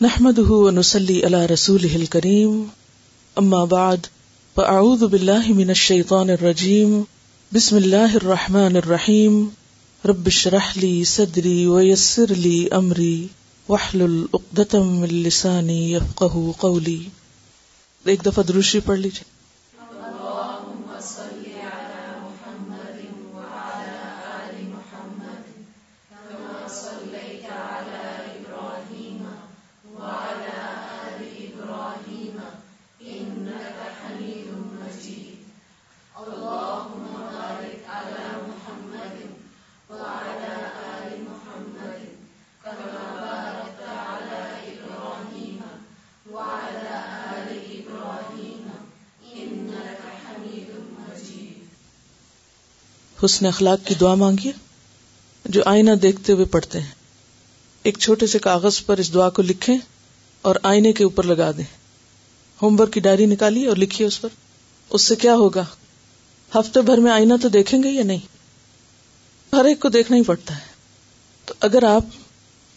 نحمد نسلی اللہ رسول کریم اما بعد فاعوذ باللہ من الشیطان الرجیم بسم اللہ الرحمن الرحیم رب اشرح لي صدري ويسر لي أمري. واحلل عقدة من لساني يفقهوا قولي. ایک دفعہ دروشی پڑھ لیجیے حسن اخلاق کی دعا مانگیے، جو آئینہ دیکھتے ہوئے پڑھتے ہیں۔ ایک چھوٹے سے کاغذ پر اس دعا کو لکھیں اور آئینے کے اوپر لگا دیں۔ ہوم ورک کی ڈائری نکالیے اور لکھیے اس پر۔ اس سے کیا ہوگا؟ ہفتے بھر میں آئینہ تو دیکھیں گے یا نہیں؟ ہر ایک کو دیکھنا ہی پڑتا ہے۔ تو اگر آپ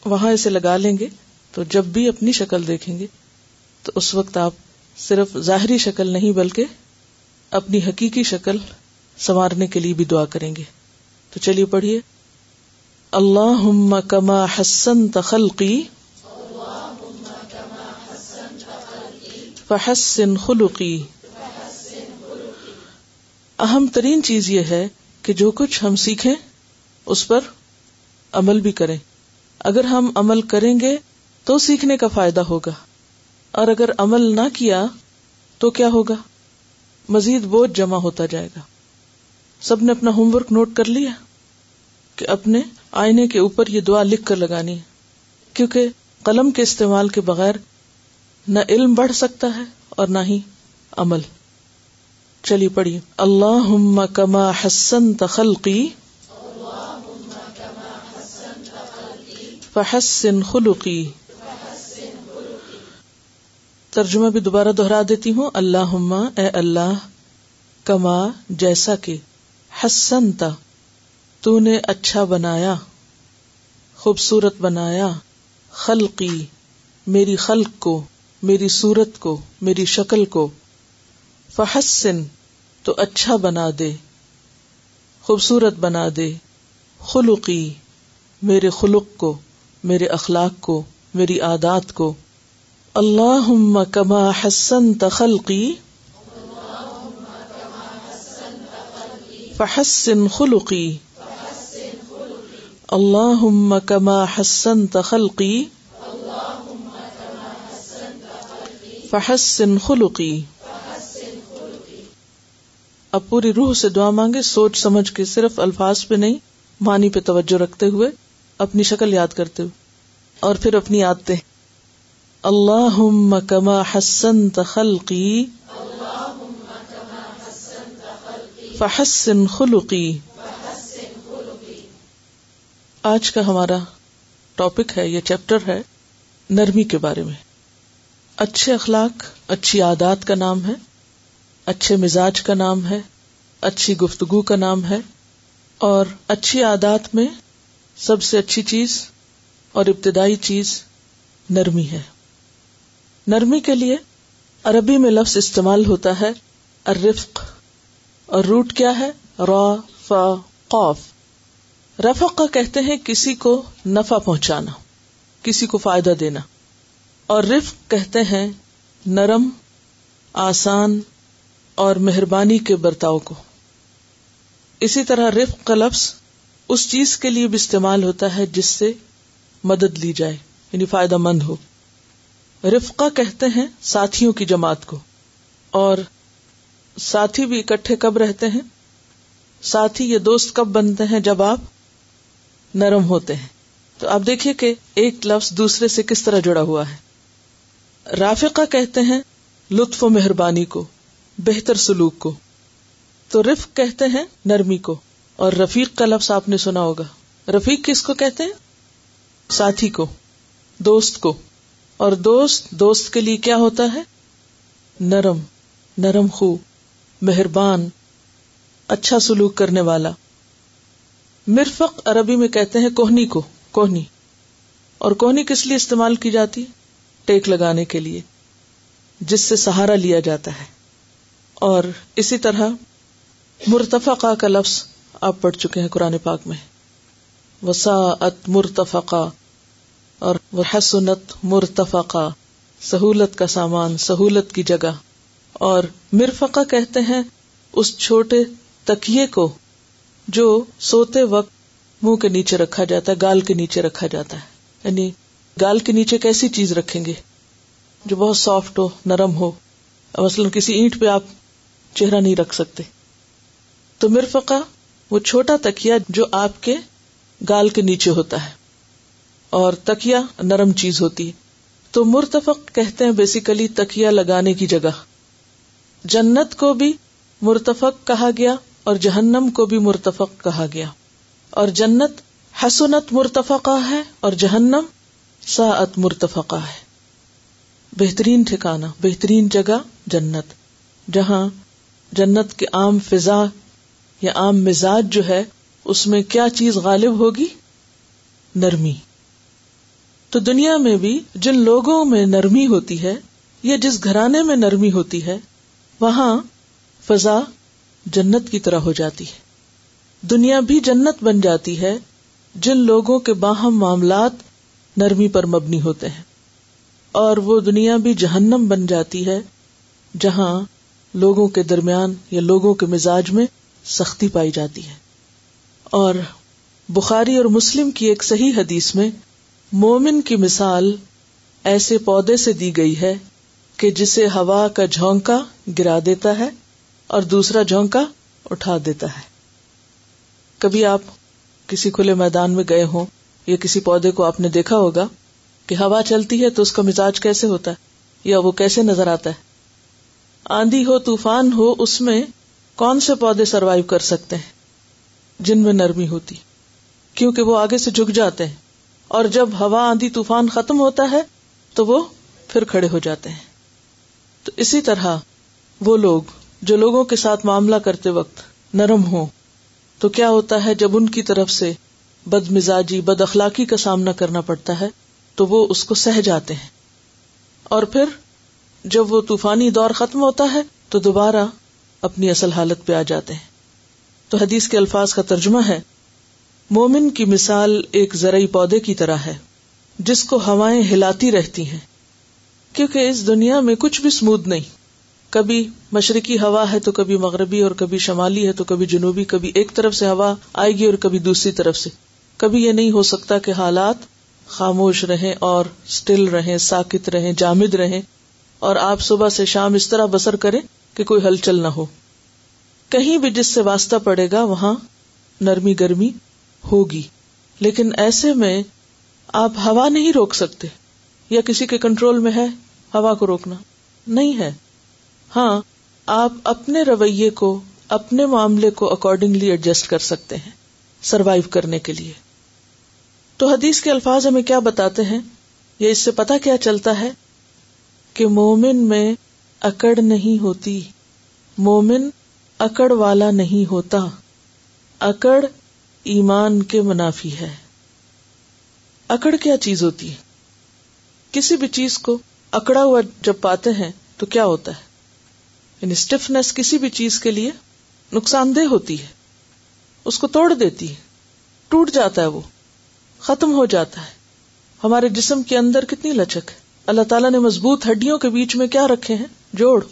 وہاں اسے لگا لیں گے، تو جب بھی اپنی شکل دیکھیں گے، تو اس وقت آپ صرف ظاہری شکل نہیں، بلکہ اپنی حقیقی شکل سنوارنے کے لیے بھی دعا کریں گے۔ تو چلیے پڑھیے۔ اللہ کما حسن تخلقی فحسن خلقی۔ اہم ترین چیز یہ ہے کہ جو کچھ ہم سیکھیں، اس پر عمل بھی کریں۔ اگر ہم عمل کریں گے تو سیکھنے کا فائدہ ہوگا۔ اور اگر عمل نہ کیا تو کیا ہوگا؟ مزید بوجھ جمع ہوتا جائے گا۔ سب نے اپنا ہوم ورک نوٹ کر لیا کہ اپنے آئینے کے اوپر یہ دعا لکھ کر لگانی ہے، کیونکہ قلم کے استعمال کے بغیر نہ علم بڑھ سکتا ہے اور نہ ہی عمل۔ چلیے پڑھیے۔ اللہ کما حسن تخلقی فحسن خلقی۔ ترجمہ بھی دوبارہ دہرا دیتی ہوں۔ اللہ اے اللہ کما جیسا کہ حسن تا تو نے اچھا بنایا، خوبصورت بنایا، خلقی، میری خلق کو، میری صورت کو، میری شکل کو۔ فحسن، تو اچھا بنا دے، خوبصورت بنا دے۔ خلقی، میرے خلق کو، میرے اخلاق کو، میری عادات کو۔ اللہ کما حسن تخلقی فحسن خلقی۔ اللہ کما حسن تخلقی فحسن خلقی۔ اب پوری روح سے دعا مانگے، سوچ سمجھ کے صرف الفاظ پہ نہیں، معنی پہ توجہ رکھتے ہوئے اپنی شکل یاد کرتے ہوئے اور پھر اپنی عادتیں۔ اللہ کما حسن تخلقی فحسن خلقی۔ آج کا ہمارا ٹاپک ہے، یہ چیپٹر ہے نرمی کے بارے میں۔ اچھے اخلاق، اچھی عادات کا نام ہے، اچھے مزاج کا نام ہے، اچھی گفتگو کا نام ہے، اور اچھی عادات میں سب سے اچھی چیز اور ابتدائی چیز نرمی ہے۔ نرمی کے لیے عربی میں لفظ استعمال ہوتا ہے الرفق۔ اور روٹ کیا ہے؟ را، فا قوف رفق کہتے ہیں کسی کو نفع پہنچانا، کسی کو فائدہ دینا۔ اور رفق کہتے ہیں نرم، آسان اور مہربانی کے برتاؤ کو۔ اسی طرح رفق کا لفظ اس چیز کے لیے بھی استعمال ہوتا ہے جس سے مدد لی جائے یعنی فائدہ مند ہو۔ رفقا کہتے ہیں ساتھیوں کی جماعت کو، اور ساتھی بھی اکٹھے کب رہتے ہیں؟ ساتھی یا دوست کب بنتے ہیں جب آپ نرم ہوتے ہیں؟ تو آپ دیکھیے کہ ایک لفظ دوسرے سے کس طرح جڑا ہوا ہے۔ رافقہ کہتے ہیں، لطف و مہربانی کو، بہتر سلوک کو۔ تو رفق کہتے ہیں، نرمی کو۔ اور رفیق کا لفظ آپ نے سنا ہوگا۔ رفیق کس کو کہتے ہیں؟ ساتھی کو، دوست کو۔ اور دوست دوست کے لیے کیا ہوتا ہے؟ نرم نرم خو۔ مہربان اچھا سلوک کرنے والا۔ مرفق عربی میں کہتے ہیں کوہنی کو، کوہنی۔ اور کوہنی کس لیے استعمال کی جاتی؟ ٹیک لگانے کے لیے، جس سے سہارا لیا جاتا ہے۔ اور اسی طرح مرتفقہ کا لفظ آپ پڑھ چکے ہیں قرآن پاک میں۔ وساعت مرتفقہ، اور حسنت مرتفقہ، سہولت کا سامان، سہولت کی جگہ۔ اور مرفقہ کہتے ہیں اس چھوٹے تکیے کو جو سوتے وقت منہ کے نیچے رکھا جاتا ہے، گال کے نیچے رکھا جاتا ہے۔ یعنی گال کے نیچے کیسی چیز رکھیں گے؟ جو بہت سافٹ ہو، نرم ہو۔ مثلاً کسی اینٹ پہ آپ چہرہ نہیں رکھ سکتے۔ تو مرفقہ وہ چھوٹا تکیا جو آپ کے گال کے نیچے ہوتا ہے۔ اور تکیا نرم چیز ہوتی ہے۔ تو مرتفق کہتے ہیں بیسیکلی تکیا لگانے کی جگہ۔ جنت کو بھی مرتفق کہا گیا اور جہنم کو بھی مرتفق کہا گیا۔ اور جنت حسنت مرتفقہ ہے اور جہنم ساعت مرتفقہ ہے۔ بہترین ٹھکانا بہترین جگہ جنت۔ جہاں جنت کے عام فضا یا عام مزاج جو ہے، اس میں کیا چیز غالب ہوگی؟ نرمی۔ تو دنیا میں بھی جن لوگوں میں نرمی ہوتی ہے یا جس گھرانے میں نرمی ہوتی ہے وہاں فضا جنت کی طرح ہو جاتی ہے۔ دنیا بھی جنت بن جاتی ہے جن لوگوں کے باہم معاملات نرمی پر مبنی ہوتے ہیں۔ اور وہ دنیا بھی جہنم بن جاتی ہے جہاں لوگوں کے درمیان یا لوگوں کے مزاج میں سختی پائی جاتی ہے۔ اور بخاری اور مسلم کی ایک صحیح حدیث میں مومن کی مثال ایسے پودے سے دی گئی ہے کہ جسے ہوا کا جھونکا گرا دیتا ہے اور دوسرا جھونکا اٹھا دیتا ہے۔ کبھی آپ کسی کھلے میدان میں گئے ہوں یا کسی پودے کو آپ نے دیکھا ہوگا کہ ہوا چلتی ہے تو اس کا مزاج کیسے ہوتا ہے یا وہ کیسے نظر آتا ہے۔ آندھی ہو، طوفان ہو، اس میں کون سے پودے سروائو کر سکتے ہیں؟ جن میں نرمی ہوتی، کیونکہ وہ آگے سے جھک جاتے ہیں۔ اور جب ہوا، آندھی، طوفان ختم ہوتا ہے تو وہ پھر کھڑے ہو جاتے ہیں۔ تو اسی طرح وہ لوگ جو لوگوں کے ساتھ معاملہ کرتے وقت نرم ہو تو کیا ہوتا ہے جب ان کی طرف سے بد مزاجی، بد اخلاقی کا سامنا کرنا پڑتا ہے، تو وہ اس کو سہ جاتے ہیں۔ اور پھر جب وہ طوفانی دور ختم ہوتا ہے، تو دوبارہ اپنی اصل حالت پہ آ جاتے ہیں۔ تو حدیث کے الفاظ کا ترجمہ ہے، مومن کی مثال ایک زرعی پودے کی طرح ہے، جس کو ہوائیں ہلاتی رہتی ہیں۔ کیونکہ اس دنیا میں کچھ بھی سمود نہیں۔ کبھی مشرقی ہوا ہے تو کبھی مغربی اور کبھی شمالی ہے تو کبھی جنوبی، کبھی ایک طرف سے ہوا آئے گی اور کبھی دوسری طرف سے۔ کبھی یہ نہیں ہو سکتا کہ حالات خاموش رہیں اور اسٹل رہیں، ساکت رہیں، جامد رہیں اور آپ صبح سے شام اس طرح بسر کریں کہ کوئی ہلچل نہ ہو۔ کہیں بھی جس سے واسطہ پڑے گا وہاں نرمی گرمی ہوگی۔ لیکن ایسے میں آپ ہوا نہیں روک سکتے۔ یا کسی کے کنٹرول میں ہے، ہوا کو روکنا۔ نہیں ہے۔ ہاں آپ اپنے رویے کو، اپنے معاملے کو اکارڈنگلی ایڈجسٹ کر سکتے ہیں سروائو کرنے کے لیے۔ تو حدیث کے الفاظ ہمیں کیا بتاتے ہیں؟ یا اس سے پتا کیا چلتا ہے؟ کہ مومن میں اکڑ نہیں ہوتی۔ مومن اکڑ والا نہیں ہوتا۔ اکڑ ایمان کے منافی ہے۔ اکڑ کیا چیز ہوتی ہے؟ کسی بھی چیز کو اکڑا ہوا جب پاتے ہیں تو کیا ہوتا ہے؟ یعنی اسٹفنس کسی بھی چیز کے لیے نقصان دہ ہوتی ہے۔ اس کو توڑ دیتی ہے۔ ٹوٹ جاتا ہے وہ۔ ختم ہو جاتا ہے۔ ہمارے جسم کے اندر کتنی لچک ہے۔ اللہ تعالیٰ نے مضبوط ہڈیوں کے بیچ میں کیا رکھے ہیں؟ جوڑ۔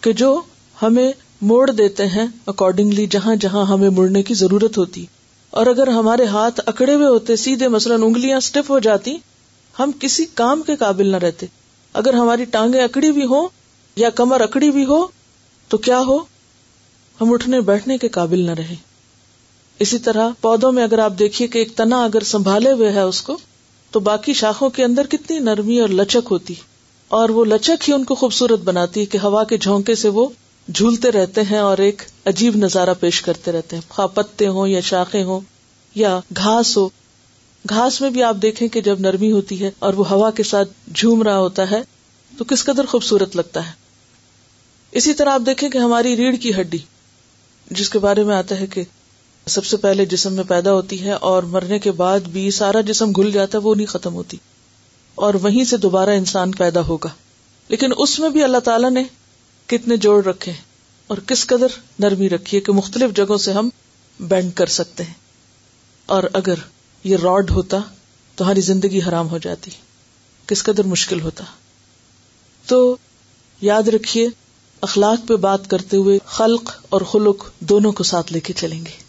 کہ جو ہمیں موڑ دیتے ہیں اکارڈنگلی جہاں جہاں ہمیں مڑنے کی ضرورت ہوتی۔ اور اگر ہمارے ہاتھ اکڑے ہوئے ہوتے، سیدھے مثلاً انگلیاں اسٹف ہو جاتی ہم کسی کام کے قابل نہ رہتے۔ اگر ہماری ٹانگیں اکڑی بھی ہو یا کمر اکڑی بھی ہو، تو کیا ہو؟ ہم اٹھنے بیٹھنے کے قابل نہ رہے اسی طرح پودوں میں اگر آپ دیکھیے کہ ایک تنا اگر سنبھالے ہوئے ہے اس کو، تو باقی شاخوں کے اندر کتنی نرمی اور لچک ہوتی۔ اور وہ لچک ہی ان کو خوبصورت بناتی کہ ہوا کے جھونکے سے وہ جھولتے رہتے ہیں اور ایک عجیب نظارہ پیش کرتے رہتے ہیں۔ خواہ پتے ہوں یا شاخیں ہوں یا گھاس ہو گھاس میں بھی آپ دیکھیں کہ جب نرمی ہوتی ہے اور وہ ہوا کے ساتھ جھوم رہا ہوتا ہے، تو کس قدر خوبصورت لگتا ہے۔ اسی طرح آپ دیکھیں کہ ہماری ریڑھ کی ہڈی، جس کے بارے میں آتا ہے کہ سب سے پہلے جسم میں پیدا ہوتی ہے اور مرنے کے بعد بھی سارا جسم گھل جاتا ہے، وہ نہیں ختم ہوتی۔ اور وہیں سے دوبارہ انسان پیدا ہوگا۔ لیکن اس میں بھی اللہ تعالیٰ نے کتنے جوڑ رکھے اور کس قدر نرمی رکھی ہے کہ مختلف جگہوں سے ہم بینڈ کر سکتے ہیں۔ اور اگر یہ راڈ ہوتا تو ہماری زندگی حرام ہو جاتی۔ کس قدر مشکل ہوتا۔ تو یاد رکھیے، اخلاق پہ بات کرتے ہوئے خلق اور خلق دونوں کو ساتھ لے کے چلیں گے۔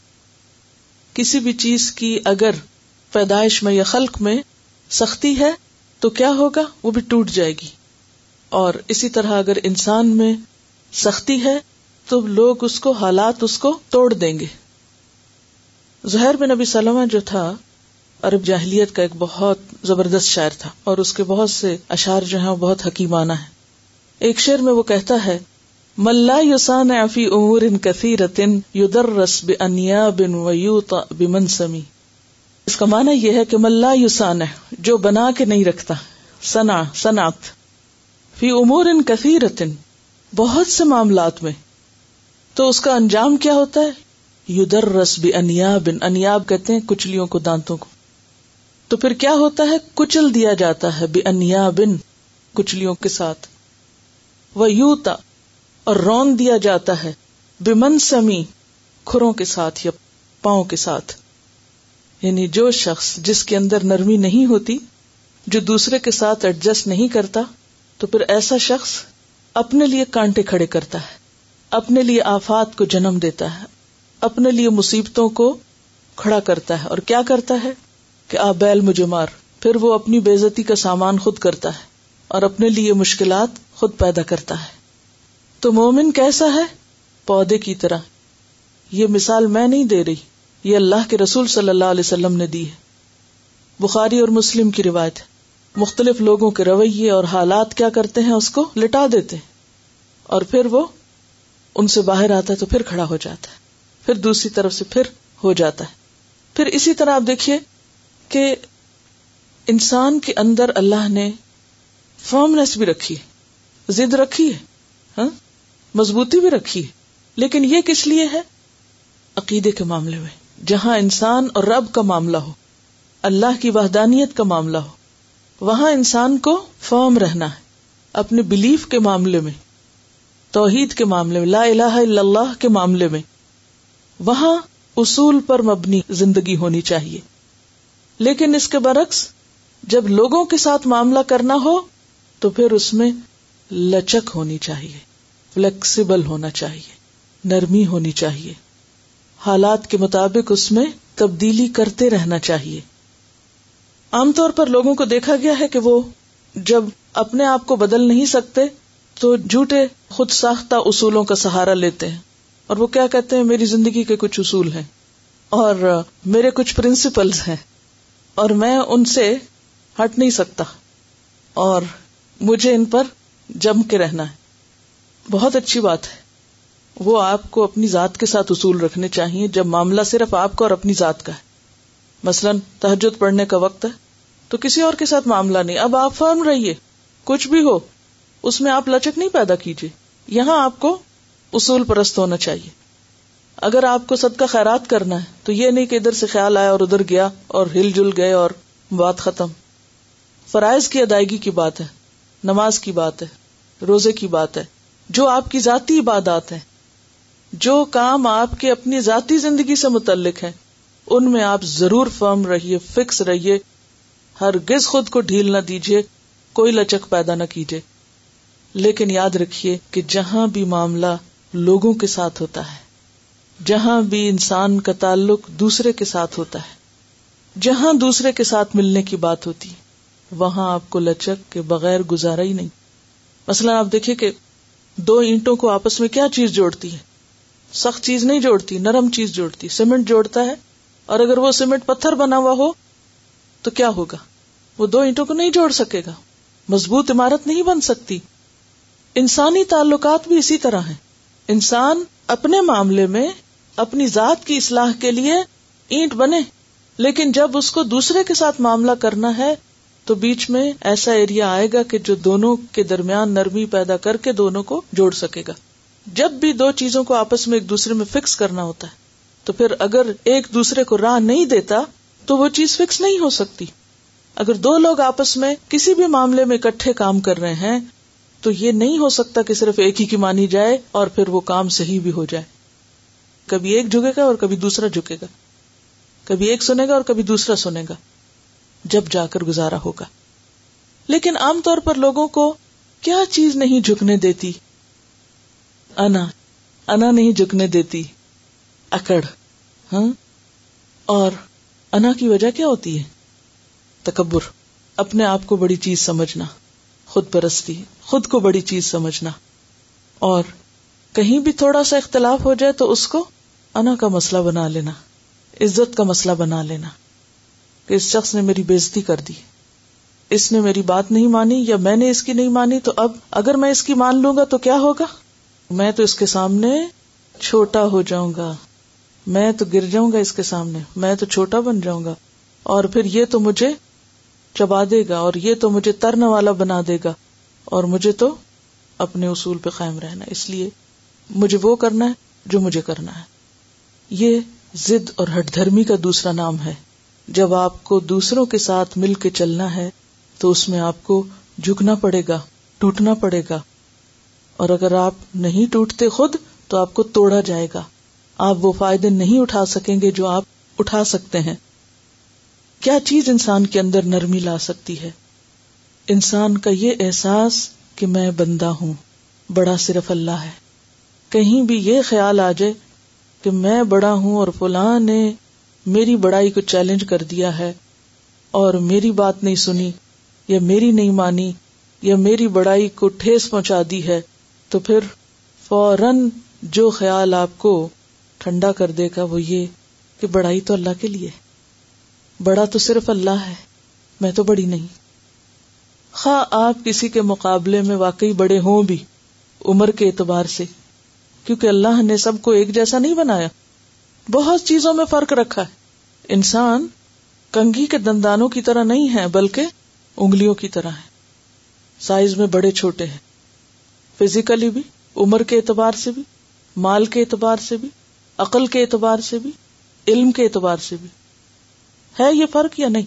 کسی بھی چیز کی اگر پیدائش میں یا خلق میں سختی ہے تو کیا ہوگا؟ وہ بھی ٹوٹ جائے گی۔ اور اسی طرح اگر انسان میں سختی ہے تو لوگ اس کو، حالات اس کو توڑ دیں گے۔ زہر بن نبی سلمہ جو تھا عرب جاہلیت کا ایک بہت زبردست شاعر تھا اور اس کے بہت سے اشعار جو ہیں وہ بہت حکیمانہ ہیں۔ ایک شعر میں وہ کہتا ہے ملا یوسان فی امور کثیرتن یدرس بانیاب ویوطا بمنسمی اس کا معنی یہ ہے کہ ملا یوسان جو بنا کے نہیں رکھتا۔ سنا صنعت۔ فی امور ان کثیرتن، بہت سے معاملات میں۔ تو اس کا انجام کیا ہوتا ہے؟ یدر رس بھی انیاب انیاب کہتے ہیں کچلیوں کو، دانتوں کو۔ تو پھر کیا ہوتا ہے؟ کچل دیا جاتا ہے بے انیا بن کچلیوں کے ساتھ۔ وہ یوتا، اور رون دیا جاتا ہے بے من سمی کھروں کے ساتھ یا پاؤں کے ساتھ۔ یعنی جو شخص جس کے اندر نرمی نہیں ہوتی، جو دوسرے کے ساتھ ایڈجسٹ نہیں کرتا، تو پھر ایسا شخص اپنے لیے کانٹے کھڑے کرتا ہے۔ اپنے لیے آفات کو جنم دیتا ہے۔ اپنے لیے مصیبتوں کو کھڑا کرتا ہے۔ اور کیا کرتا ہے؟ کہ آ بیل مجھے مار پھر وہ اپنی بےزتی کا سامان خود کرتا ہے اور اپنے لیے مشکلات خود پیدا کرتا ہے۔ تو مومن کیسا ہے؟ پودے کی طرح۔ یہ مثال میں نہیں دے رہی، یہ اللہ کے رسول صلی اللہ علیہ وسلم نے دی ہے۔ بخاری اور مسلم کی روایت مختلف لوگوں کے رویے اور حالات کیا کرتے ہیں، اس کو لٹا دیتے اور پھر وہ ان سے باہر آتا ہے تو پھر کھڑا ہو جاتا ہے۔ پھر دوسری طرف سے پھر ہو جاتا ہے۔ پھر اسی طرح آپ دیکھیے انسان کے اندر اللہ نے فارمنیس بھی رکھی ہے زد رکھی ہے ہاں؟ مضبوطی بھی رکھی ہے۔ لیکن یہ کس لیے ہے؟ عقیدے کے معاملے میں، جہاں انسان اور رب کا معاملہ ہو، اللہ کی وحدانیت کا معاملہ ہو، وہاں انسان کو فارم رہنا ہے۔ اپنے بلیف کے معاملے میں، توحید کے معاملے میں، لا الہ الا اللہ کے معاملے میں، وہاں اصول پر مبنی زندگی ہونی چاہیے۔ لیکن اس کے برعکس جب لوگوں کے ساتھ معاملہ کرنا ہو تو پھر اس میں لچک ہونی چاہیے فلیکسیبل ہونا چاہیے، نرمی ہونی چاہیے۔ حالات کے مطابق اس میں تبدیلی کرتے رہنا چاہیے۔ عام طور پر لوگوں کو دیکھا گیا ہے کہ وہ جب اپنے آپ کو بدل نہیں سکتے تو جھوٹے خود ساختہ اصولوں کا سہارا لیتے ہیں۔ اور وہ کیا کہتے ہیں؟ میری زندگی کے کچھ اصول ہیں اور میرے کچھ پرنسپلز ہیں اور میں ان سے ہٹ نہیں سکتا اور مجھے ان پر جم کے رہنا ہے۔ بہت اچھی بات ہے۔ وہ آپ کو اپنی ذات کے ساتھ اصول رکھنے چاہیے۔ جب معاملہ صرف آپ کا اور اپنی ذات کا ہے۔ مثلاً تحجد پڑھنے کا وقت ہے تو کسی اور کے ساتھ معاملہ نہیں۔ اب آپ فرم رہیے۔ کچھ بھی ہو، اس میں آپ لچک نہیں پیدا کیجیے۔ یہاں آپ کو اصول پرست ہونا چاہیے۔ اگر آپ کو سب کا خیرات کرنا ہے تو یہ نہیں کہ ادھر سے خیال آیا اور ادھر گیا اور ہل جل گئے اور بات ختم۔ فرائض کی ادائیگی کی بات ہے، نماز کی بات ہے، روزے کی بات ہے، جو آپ کی ذاتی عبادات ہیں، جو کام آپ کے اپنی ذاتی زندگی سے متعلق ہیں، ان میں آپ ضرور فرم رہیے، فکس رہیے ہر گز خود کو ڈھیل نہ دیجیے، کوئی لچک پیدا نہ کیجیے۔ لیکن یاد رکھیے کہ جہاں بھی معاملہ لوگوں کے ساتھ ہوتا ہے، جہاں بھی انسان کا تعلق دوسرے کے ساتھ ہوتا ہے، جہاں دوسرے کے ساتھ ملنے کی بات ہوتی ہے۔ وہاں آپ کو لچک کے بغیر گزارا ہی نہیں۔ مثلا آپ دیکھیے کہ دو اینٹوں کو آپس میں کیا چیز جوڑتی ہے؟ سخت چیز نہیں جوڑتی، نرم چیز جوڑتی، سیمنٹ جوڑتا ہے۔ اور اگر وہ سیمنٹ پتھر بنا ہوا ہو، تو کیا ہوگا؟ وہ دو اینٹوں کو نہیں جوڑ سکے گا۔ مضبوط عمارت نہیں بن سکتی۔ انسانی تعلقات بھی اسی طرح ہیں۔ انسان اپنے معاملے میں اپنی ذات کی اصلاح کے لیے اینٹ بنے، لیکن جب اس کو دوسرے کے ساتھ معاملہ کرنا ہے تو بیچ میں ایسا ایریا آئے گا کہ جو دونوں کے درمیان نرمی پیدا کر کے دونوں کو جوڑ سکے گا۔ جب بھی دو چیزوں کو آپس میں ایک دوسرے میں فکس کرنا ہوتا ہے، تو پھر اگر ایک دوسرے کو راہ نہیں دیتا، تو وہ چیز فکس نہیں ہو سکتی۔ اگر دو لوگ آپس میں کسی بھی معاملے میں اکٹھے کام کر رہے ہیں، تو یہ نہیں ہو سکتا کہ صرف ایک ہی کی مانی جائے اور پھر وہ کام صحیح بھی ہو جائے۔ کبھی ایک جھکے گا اور کبھی دوسرا جھکے گا۔ کبھی ایک سنے گا اور کبھی دوسرا سنے گا۔ جب جا کر گزارا ہوگا۔ لیکن عام طور پر لوگوں کو کیا چیز نہیں جھکنے دیتی؟ انا۔ انا نہیں جھکنے دیتی۔ اکڑ۔ ہاں؟ اور انا کی وجہ کیا ہوتی ہے؟ تکبر۔ اپنے آپ کو بڑی چیز سمجھنا۔ خود پرستی۔ خود کو بڑی چیز سمجھنا۔ اور کہیں بھی تھوڑا سا اختلاف ہو جائے تو اس کو انا کا مسئلہ بنا لینا۔ عزت کا مسئلہ بنا لینا۔ کہ اس شخص نے میری بےزتی کر دی۔ اس نے میری بات نہیں مانی یا میں نے اس کی نہیں مانی، تو اب اگر میں اس کی مان لوں گا تو کیا ہوگا؟ میں تو اس کے سامنے چھوٹا ہو جاؤں گا۔ میں تو گر جاؤں گا اس کے سامنے۔ میں تو چھوٹا بن جاؤں گا۔ اور پھر یہ تو مجھے چبا دے گا اور یہ تو مجھے ترن والا بنا دے گا۔ اور مجھے تو اپنے اصول پہ قائم رہنا اس لیے مجھے وہ کرنا ہے جو مجھے کرنا ہے۔ یہ ضد اور ہٹ دھرمی کا دوسرا نام ہے۔ جب آپ کو دوسروں کے ساتھ مل کے چلنا ہے، تو اس میں آپ کو جھکنا پڑے گا، ٹوٹنا پڑے گا۔ اور اگر آپ نہیں ٹوٹتے خود، تو آپ کو توڑا جائے گا۔ آپ وہ فائدے نہیں اٹھا سکیں گے جو آپ اٹھا سکتے ہیں۔ کیا چیز انسان کے اندر نرمی لا سکتی ہے؟ انسان کا یہ احساس کہ میں بندہ ہوں، بڑا صرف اللہ ہے۔ کہیں بھی یہ خیال آ جائے کہ میں بڑا ہوں اور فلاں نے میری بڑائی کو چیلنج کر دیا ہے اور میری بات نہیں سنی یا میری نہیں مانی یا میری بڑائی کو ٹھیس پہنچا دی ہے، تو پھر فوراً جو خیال آپ کو ٹھنڈا کر دے گا وہ یہ کہ بڑائی تو اللہ کے لیے بڑا تو صرف اللہ ہے، میں تو بڑی نہیں۔ خواہ آپ کسی کے مقابلے میں واقعی بڑے ہوں بھی، عمر کے اعتبار سے، کیونکہ اللہ نے سب کو ایک جیسا نہیں بنایا۔ بہت چیزوں میں فرق رکھا ہے۔ انسان کنگھی کے دندانوں کی طرح نہیں ہے، بلکہ انگلیوں کی طرح ہے۔ سائز میں بڑے چھوٹے ہیں۔ فزیکلی بھی، عمر کے اعتبار سے بھی، مال کے اعتبار سے بھی، عقل کے اعتبار سے بھی، علم کے اعتبار سے بھی۔ ہے یہ فرق یا نہیں؟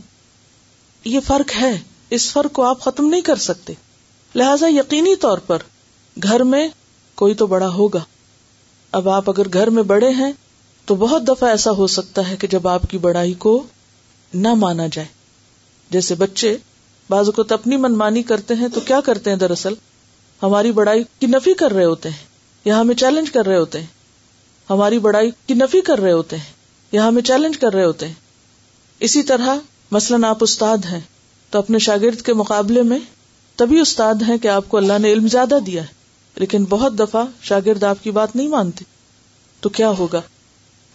یہ فرق ہے۔ اس فرق کو آپ ختم نہیں کر سکتے۔ لہذا یقینی طور پر گھر میں کوئی تو بڑا ہوگا۔ اب آپ اگر گھر میں بڑے ہیں تو بہت دفعہ ایسا ہو سکتا ہے کہ جب آپ کی بڑائی کو نہ مانا جائے۔ جیسے بچے بعض اوقات اپنی منمانی کرتے ہیں تو کیا کرتے ہیں دراصل؟ ہماری بڑائی کی نفی کر رہے ہوتے ہیں یا ہمیں چیلنج کر رہے ہوتے ہیں۔ ہماری بڑائی کی نفی کر رہے ہوتے ہیں یا ہمیں چیلنج کر رہے ہوتے ہیں۔ اسی طرح مثلاً آپ استاد ہیں تو اپنے شاگرد کے مقابلے میں تبھی استاد ہیں کہ آپ کو اللہ نے علم زیادہ دیا ہے، لیکن بہت دفعہ شاگرد آپ کی بات نہیں مانتے۔ تو کیا ہوگا؟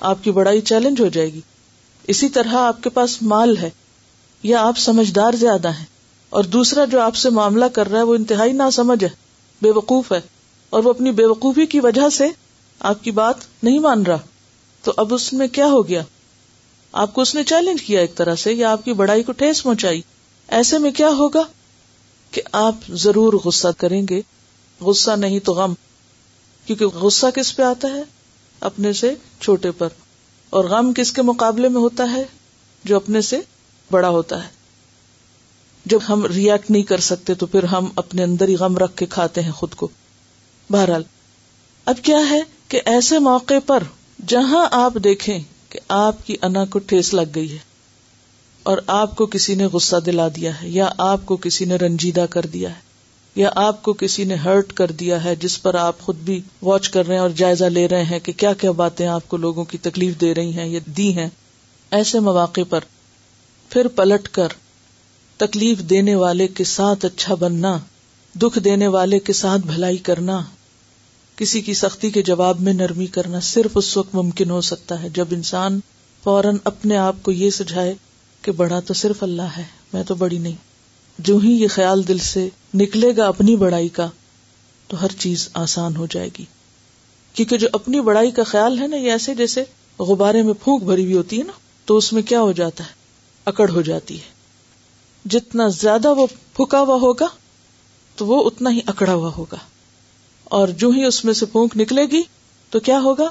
آپ کی بڑائی چیلنج ہو جائے گی۔ اسی طرح آپ کے پاس مال ہے، یا آپ سمجھدار زیادہ ہیں۔ اور دوسرا جو آپ سے معاملہ کر رہا ہے، وہ انتہائی نہ سمجھ ہے، بے وقوف ہے۔ اور وہ اپنی بے وقوفی کی وجہ سے آپ کی بات نہیں مان رہا۔ تو اب اس میں کیا ہو گیا؟ آپ کو اس نے چیلنج کیا ایک طرح سے، یا آپ کی بڑائی کو ٹھیس پہنچائی۔ ایسے میں کیا ہوگا؟ کہ آپ ضرور غصہ کریں گے۔ غصہ نہیں تو غم، کیونکہ غصہ کس پہ آتا ہے؟ اپنے سے چھوٹے پر اور غم کس کے مقابلے میں ہوتا ہے؟ جو اپنے سے بڑا ہوتا ہے۔ جب ہم ریئیکٹ نہیں کر سکتے تو پھر ہم اپنے اندر ہی غم رکھ کے کھاتے ہیں خود کو۔ بہرحال، اب کیا ہے کہ ایسے موقع پر جہاں آپ دیکھیں کہ آپ کی انا کو ٹھیس لگ گئی ہے اور آپ کو کسی نے غصہ دلا دیا ہے یا آپ کو کسی نے رنجیدہ کر دیا ہے۔ یا آپ کو کسی نے ہرٹ کر دیا ہے جس پر آپ خود بھی واچ کر رہے ہیں اور جائزہ لے رہے ہیں کہ کیا کیا باتیں آپ کو لوگوں کی تکلیف دے رہی ہیں یا دی ہیں، ایسے مواقع پر پھر پلٹ کر تکلیف دینے والے کے ساتھ اچھا بننا، دکھ دینے والے کے ساتھ بھلائی کرنا، کسی کی سختی کے جواب میں نرمی کرنا صرف اس وقت ممکن ہو سکتا ہے جب انسان فوراً اپنے آپ کو یہ سجھائے کہ بڑا تو صرف اللہ ہے، میں تو بڑی نہیں۔ جو ہی یہ خیال دل سے نکلے گا اپنی بڑائی کا، تو ہر چیز آسان ہو جائے گی۔ کیونکہ جو اپنی بڑائی کا خیال ہے نا، یہ ایسے جیسے غبارے میں پھونک بھری ہوئی ہوتی ہے نا، تو اس میں کیا ہو جاتا ہے؟ اکڑ ہو جاتی ہے۔ جتنا زیادہ وہ پھکا ہوا ہوگا، تو وہ اتنا ہی اکڑا ہوا ہوگا۔ اور جو ہی اس میں سے پھونک نکلے گی، تو کیا ہوگا؟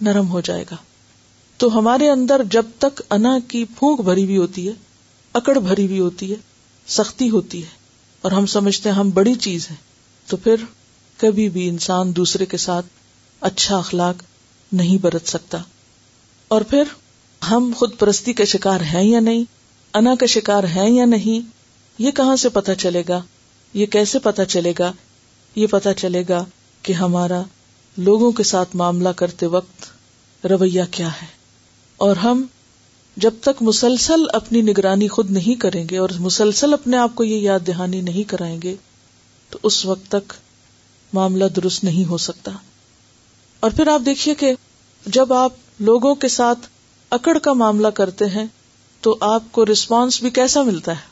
نرم ہو جائے گا۔ تو ہمارے اندر جب تک انا کی پھونک بھری ہوئی ہوتی ہے، اکڑ بھری ہوئی ہوتی ہے سختی ہوتی ہے اور ہم سمجھتے ہیں ہم بڑی چیز ہیں، تو پھر کبھی بھی انسان دوسرے کے ساتھ اچھا اخلاق نہیں برت سکتا۔ اور پھر ہم خود پرستی کا شکار ہیں یا نہیں، انا کا شکار ہیں یا نہیں، یہ کہاں سے پتا چلے گا؟ یہ کیسے پتا چلے گا؟ یہ پتا چلے گا کہ ہمارا لوگوں کے ساتھ معاملہ کرتے وقت رویہ کیا ہے۔ اور ہم جب تک مسلسل اپنی نگرانی خود نہیں کریں گے اور مسلسل اپنے آپ کو یہ یاد دہانی نہیں کرائیں گے، تو اس وقت تک معاملہ درست نہیں ہو سکتا۔ اور پھر آپ دیکھیے کہ جب آپ لوگوں کے ساتھ اکڑ کا معاملہ کرتے ہیں، تو آپ کو ریسپانس بھی کیسا ملتا ہے؟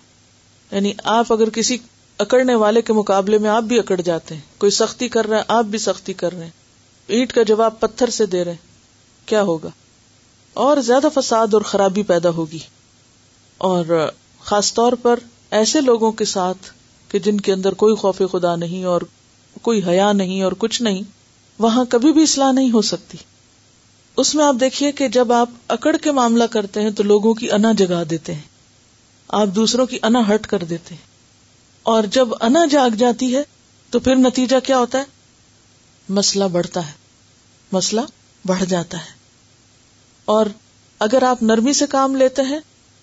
یعنی آپ اگر کسی اکڑنے والے کے مقابلے میں آپ بھی اکڑ جاتے ہیں، کوئی سختی کر رہے ہیں آپ بھی سختی کر رہے ہیں۔ اینٹ کا جواب پتھر سے دے رہے ہیں۔ کیا ہوگا؟ اور زیادہ فساد اور خرابی پیدا ہوگی۔ اور خاص طور پر ایسے لوگوں کے ساتھ کہ جن کے اندر کوئی خوف خدا نہیں اور کوئی حیا نہیں اور کچھ نہیں، وہاں کبھی بھی اصلاح نہیں ہو سکتی۔ اس میں آپ دیکھیے کہ جب آپ اکڑ کے معاملہ کرتے ہیں تو لوگوں کی انا جگا دیتے ہیں۔ آپ دوسروں کی انا ہٹ کر دیتے ہیں۔ اور جب انا جاگ جاتی ہے تو پھر نتیجہ کیا ہوتا ہے؟ مسئلہ بڑھتا ہے۔ مسئلہ بڑھ جاتا ہے۔ اور اگر آپ نرمی سے کام لیتے ہیں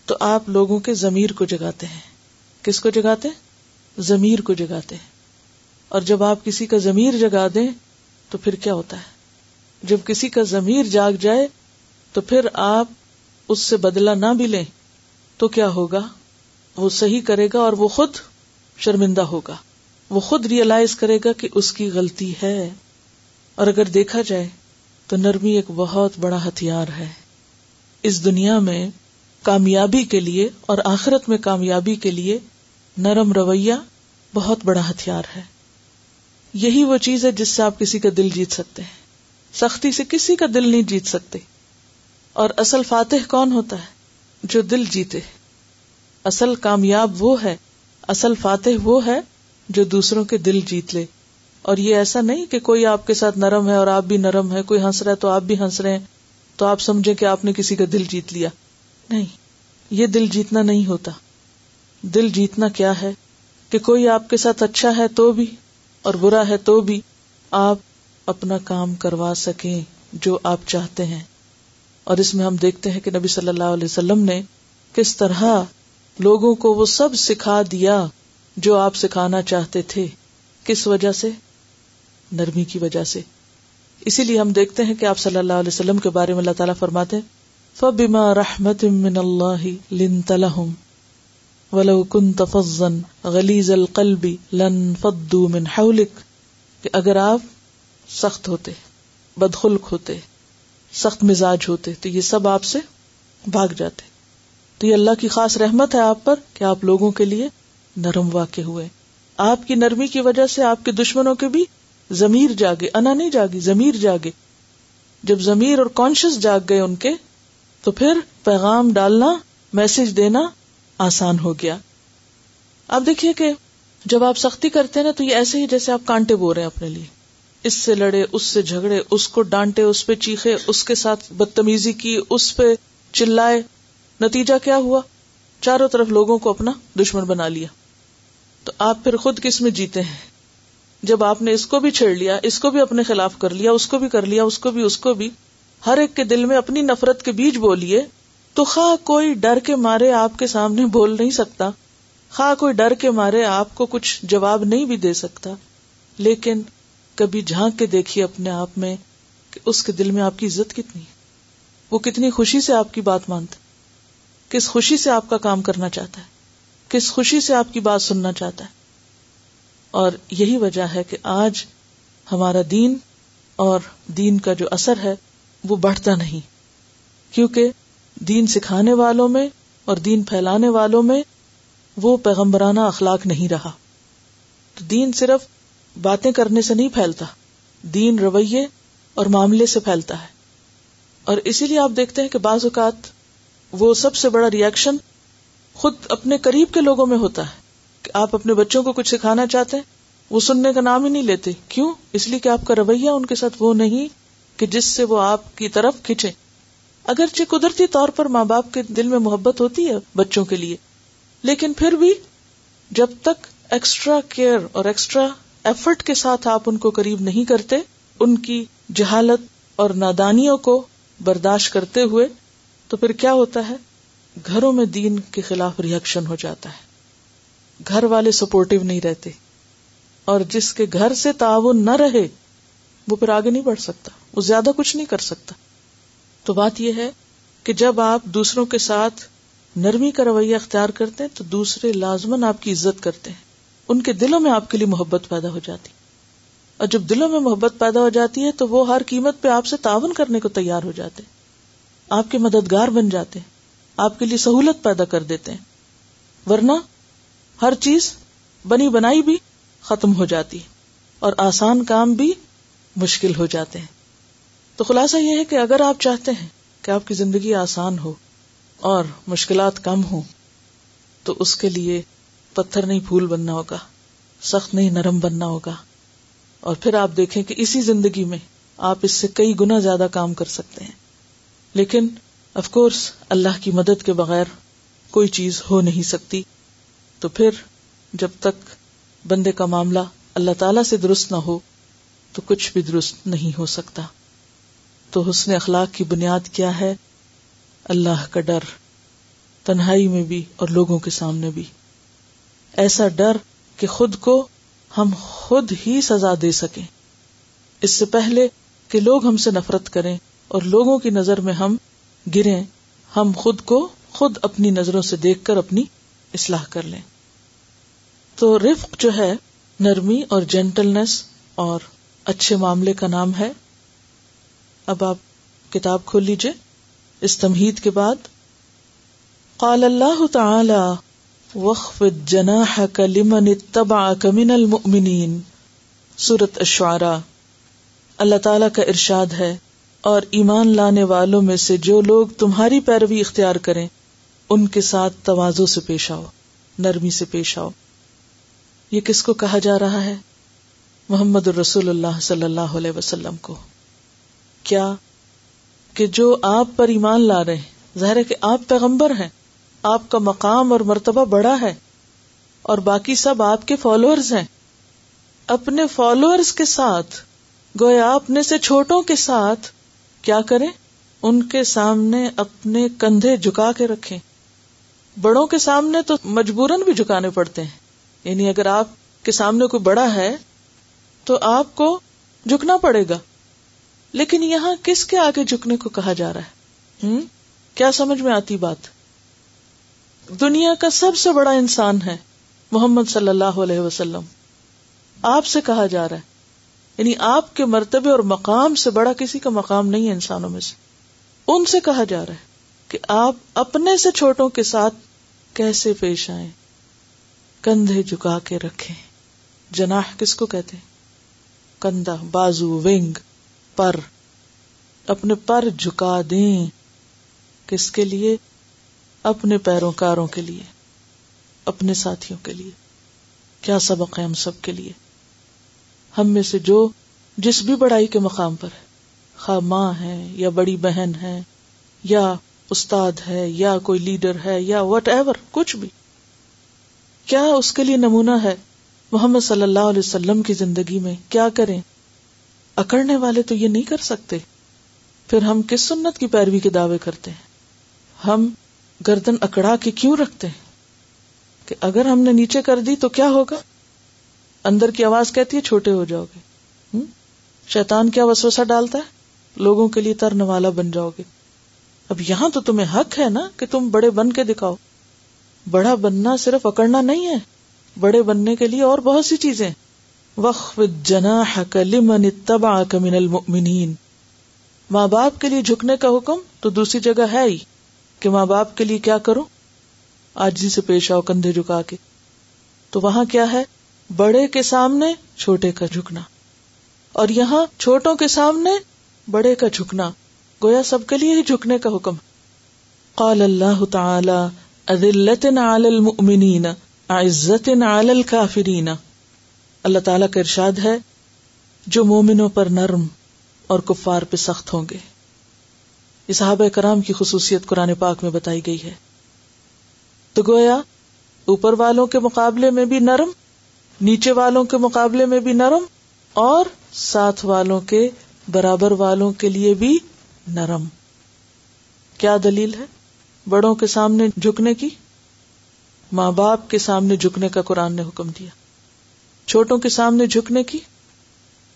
تو آپ لوگوں کے ضمیر کو جگاتے ہیں۔ کس کو جگاتے ہیں؟ ضمیر کو جگاتے ہیں۔ اور جب آپ کسی کا ضمیر جگا دیں تو پھر کیا ہوتا ہے؟ جب کسی کا ضمیر جاگ جائے تو پھر آپ اس سے بدلا نہ بھی لیں تو کیا ہوگا؟ وہ صحیح کرے گا اور وہ خود شرمندہ ہوگا۔ وہ خود ریئلائز کرے گا کہ اس کی غلطی ہے۔ اور اگر دیکھا جائے تو نرمی ایک بہت بڑا ہتھیار ہے۔ اس دنیا میں کامیابی کے لیے اور آخرت میں کامیابی کے لیے نرم رویہ بہت بڑا ہتھیار ہے۔ یہی وہ چیز ہے جس سے آپ کسی کا دل جیت سکتے ہیں۔ سختی سے کسی کا دل نہیں جیت سکتے۔ اور اصل فاتح کون ہوتا ہے؟ جو دل جیتے۔ اصل کامیاب وہ ہے، اصل فاتح وہ ہے جو دوسروں کے دل جیت لے۔ اور یہ ایسا نہیں کہ کوئی آپ کے ساتھ نرم ہے اور آپ بھی نرم ہے کوئی ہنس رہا ہے تو آپ بھی ہنس رہے ہیں، تو آپ سمجھے کہ آپ نے کسی کا دل جیت لیا۔ نہیں، یہ دل جیتنا نہیں ہوتا۔ دل جیتنا کیا ہے؟ کہ کوئی آپ کے ساتھ اچھا ہے تو بھی اور برا ہے تو بھی آپ اپنا کام کروا سکیں جو آپ چاہتے ہیں۔ اور اس میں ہم دیکھتے ہیں کہ نبی صلی اللہ علیہ وسلم نے کس طرح لوگوں کو وہ سب سکھا دیا جو آپ سکھانا چاہتے تھے۔ کس وجہ سے؟ نرمی کی وجہ سے۔ اسی لیے ہم دیکھتے ہیں کہ آپ صلی اللہ علیہ وسلم کے بارے میں اللہ تعالیٰ فرماتے فبما رحمت من اللہ لنت لهم، ولو كنت فظا غلیظ القلب لن فضوا من حولك۔ کہ اگر آپ سخت ہوتے، بدخلق ہوتے، سخت مزاج ہوتے، تو یہ سب آپ سے بھاگ جاتے۔ تو یہ اللہ کی خاص رحمت ہے آپ پر کہ آپ لوگوں کے لیے نرم واقع ہوئے۔ آپ کی نرمی کی وجہ سے آپ کے دشمنوں کے بھی ضمیر جاگے، انا نہیں جاگی، ضمیر جاگے۔ جب ضمیر اور کانشیس جاگ گئے ان کے، تو پھر پیغام ڈالنا میسج دینا آسان ہو گیا۔ آپ دیکھیے کہ جب آپ سختی کرتے ہیں نا، تو یہ ایسے ہی جیسے آپ کانٹے بو رہے ہیں اپنے لیے۔ اس سے لڑے، اس سے جھگڑے، اس کو ڈانٹے، اس پہ چیخے، اس کے ساتھ بدتمیزی کی، اس پہ چلائے۔ نتیجہ کیا ہوا؟ چاروں طرف لوگوں کو اپنا دشمن بنا لیا۔ تو آپ پھر خود کس میں جیتے ہیں؟ جب آپ نے اس کو بھی چھیڑ لیا، اس کو بھی اپنے خلاف کر لیا، اس کو بھی کر لیا، اس کو بھی، اس کو بھی، ہر ایک کے دل میں اپنی نفرت کے بیج بولیے، تو خواہ کوئی ڈر کے مارے آپ کے سامنے بول نہیں سکتا، خواہ کوئی ڈر کے مارے آپ کو کچھ جواب نہیں بھی دے سکتا، لیکن کبھی جھانک کے دیکھیے اپنے آپ میں کہ اس کے دل میں آپ کی عزت کتنی ہے۔ وہ کتنی خوشی سے آپ کی بات مانتا کس خوشی سے آپ کا کام کرنا چاہتا ہے، کس خوشی سے آپ کی بات سننا چاہتا ہے۔ اور یہی وجہ ہے کہ آج ہمارا دین اور دین کا جو اثر ہے وہ بڑھتا نہیں۔ کیونکہ دین سکھانے والوں میں اور دین پھیلانے والوں میں وہ پیغمبرانہ اخلاق نہیں رہا۔ تو دین صرف باتیں کرنے سے نہیں پھیلتا، دین رویے اور معاملے سے پھیلتا ہے۔ اور اسی لیے آپ دیکھتے ہیں کہ بعض اوقات وہ سب سے بڑا ریئیکشن خود اپنے قریب کے لوگوں میں ہوتا ہے۔ آپ اپنے بچوں کو کچھ سکھانا چاہتے ہیں؟ وہ سننے کا نام ہی نہیں لیتے۔ کیوں؟ اس لیے کہ آپ کا رویہ ان کے ساتھ وہ نہیں کہ جس سے وہ آپ کی طرف کھینچے اگرچہ قدرتی طور پر ماں باپ کے دل میں محبت ہوتی ہے بچوں کے لیے، لیکن پھر بھی جب تک ایکسٹرا کیئر اور ایکسٹرا ایفرٹ کے ساتھ آپ ان کو قریب نہیں کرتے، ان کی جہالت اور نادانیوں کو برداشت کرتے ہوئے تو پھر کیا ہوتا ہے؟ گھروں میں دین کے خلاف ریئیکشن ہو جاتا ہے۔ گھر والے سپورٹو نہیں رہتے۔ اور جس کے گھر سے تعاون نہ رہے، وہ پھر آگے نہیں بڑھ سکتا، وہ زیادہ کچھ نہیں کر سکتا۔ تو بات یہ ہے کہ جب آپ دوسروں کے ساتھ نرمی کا رویہ اختیار کرتے ہیں، تو دوسرے لازمن آپ کی عزت کرتے ہیں۔ ان کے دلوں میں آپ کے لیے محبت پیدا ہو جاتی۔ اور جب دلوں میں محبت پیدا ہو جاتی ہے، تو وہ ہر قیمت پہ آپ سے تعاون کرنے کو تیار ہو جاتے آپ کے مددگار بن جاتے ہیں، آپ کے لیے سہولت پیدا کر دیتے ہیں۔ ورنہ ہر چیز بنی بنائی بھی ختم ہو جاتی اور آسان کام بھی مشکل ہو جاتے ہیں۔ تو خلاصہ یہ ہے کہ اگر آپ چاہتے ہیں کہ آپ کی زندگی آسان ہو اور مشکلات کم ہو تو اس کے لیے پتھر نہیں پھول بننا ہوگا، سخت نہیں نرم بننا ہوگا۔ اور پھر آپ دیکھیں کہ اسی زندگی میں آپ اس سے کئی گنا زیادہ کام کر سکتے ہیں۔ لیکن اف کورس اللہ کی مدد کے بغیر کوئی چیز ہو نہیں سکتی۔ تو پھر جب تک بندے کا معاملہ اللہ تعالی سے درست نہ ہو، تو کچھ بھی درست نہیں ہو سکتا۔ تو حسن اخلاق کی بنیاد کیا ہے؟ اللہ کا ڈر، تنہائی میں بھی اور لوگوں کے سامنے بھی۔ ایسا ڈر کہ خود کو ہم خود ہی سزا دے سکیں۔ اس سے پہلے کہ لوگ ہم سے نفرت کریں اور لوگوں کی نظر میں ہم گریں، ہم خود کو خود اپنی نظروں سے دیکھ کر اپنی اصلاح کر لیں۔ تو رفق جو ہے، نرمی اور جینٹلنس اور اچھے معاملے کا نام ہے۔ اب آپ کتاب کھول لیجیے اس تمہید کے بعد، قال اللہ تعالی وقف جناحك لمن اتبعك من المؤمنین سورت اشعراء اللہ تعالی کا ارشاد ہے، اور ایمان لانے والوں میں سے جو لوگ تمہاری پیروی اختیار کریں ان کے ساتھ توازو سے پیش آؤ، نرمی سے پیش آؤ۔ یہ کس کو کہا جا رہا ہے؟ محمد الرسول اللہ صلی اللہ علیہ وسلم کو۔ کیا کہ جو آپ پر ایمان لا رہے ہیں، ظاہر ہے کہ آپ پیغمبر ہیں، آپ کا مقام اور مرتبہ بڑا ہے اور باقی سب آپ کے فالوورز ہیں۔ اپنے فالوورز کے ساتھ، گویا اپنے سے چھوٹوں کے ساتھ کیا کریں؟ ان کے سامنے اپنے کندھے جھکا کے رکھیں۔ بڑوں کے سامنے تو مجبورن بھی جھکانے پڑتے ہیں۔ یعنی اگر آپ کے سامنے کوئی بڑا ہے، تو آپ کو جھکنا پڑے گا۔ لیکن یہاں کس کے آگے جھکنے کو کہا جا رہا ہے؟ ہم؟ کیا سمجھ میں آتی بات؟ دنیا کا سب سے بڑا انسان ہے محمد صلی اللہ علیہ وسلم۔ آپ سے کہا جا رہا ہے۔ یعنی آپ کے مرتبے اور مقام سے بڑا کسی کا مقام نہیں ہے انسانوں میں سے۔ ان سے کہا جا رہا ہے۔ کہ آپ اپنے سے چھوٹوں کے ساتھ کیسے پیش آئیں؟ کندھے جھکا کے رکھیں۔ جناح کس کو کہتے ہیں؟ کندھا، بازو، ونگ، پر۔ اپنے پر جھکا دیں۔ کس کے لیے؟ اپنے پیروکاروں کے لیے۔ اپنے ساتھیوں کے لیے۔ کیا سبق ہے ہم سب کے لیے؟ ہم میں سے جو جس بھی بڑائی کے مقام پر ہے، خواہ ماں ہے یا بڑی بہن ہے یا استاد ہے یا کوئی لیڈر ہے یا وٹ ایور کچھ بھی۔ کیا اس کے لیے نمونہ ہے محمد صلی اللہ علیہ وسلم کی زندگی میں؟ کیا کریں؟ اکڑنے والے تو یہ نہیں کر سکتے۔ پھر ہم کس سنت کی پیروی کے دعوے کرتے ہیں؟ ہم گردن اکڑا کے کیوں رکھتے ہیں؟ کہ اگر ہم نے نیچے کر دی تو کیا ہوگا؟ اندر کی آواز کہتی ہے چھوٹے ہو جاؤ گے۔ شیطان کیا وسوسہ ڈالتا ہے؟ لوگوں کے لیے ترن والا بن جاؤ گے۔ اب یہاں تو تمہیں حق ہے نا کہ تم بڑے بن کے دکھاؤ۔ بڑا بننا صرف اکڑنا نہیں ہے۔ بڑے بننے کے لیے اور بہت سی چیزیں۔ وقف جنا من اتبع من المؤمنین ماں باپ کے لیے جھکنے کا حکم تو دوسری جگہ ہے ہی۔ کہ ماں باپ کے لیے کیا کرو آج سے پیش آؤ کندھے جھکا کے۔ تو وہاں کیا ہے؟ بڑے کے سامنے چھوٹے کا جھکنا۔ اور یہاں چھوٹوں کے سامنے بڑے کا جھکنا۔ گویا سب کے لیے ہی جھکنے کا حکم۔ قال اللہ تعالی عزت علی المؤمنین عزت علی الکافرین اللہ تعالی کا ارشاد ہے، جو مومنوں پر نرم اور کفار پہ سخت ہوں گے۔ صحابہ کرام کی خصوصیت قرآن پاک میں بتائی گئی ہے۔ تو گویا، اوپر والوں کے مقابلے میں بھی نرم، نیچے والوں کے مقابلے میں بھی نرم، اور ساتھ والوں کے، برابر والوں کے لیے بھی نرم۔ کیا دلیل ہے؟ بڑوں کے سامنے جھکنے کی؟ ماں باپ کے سامنے جھکنے کا قرآن نے حکم دیا۔ چھوٹوں کے سامنے جھکنے کی؟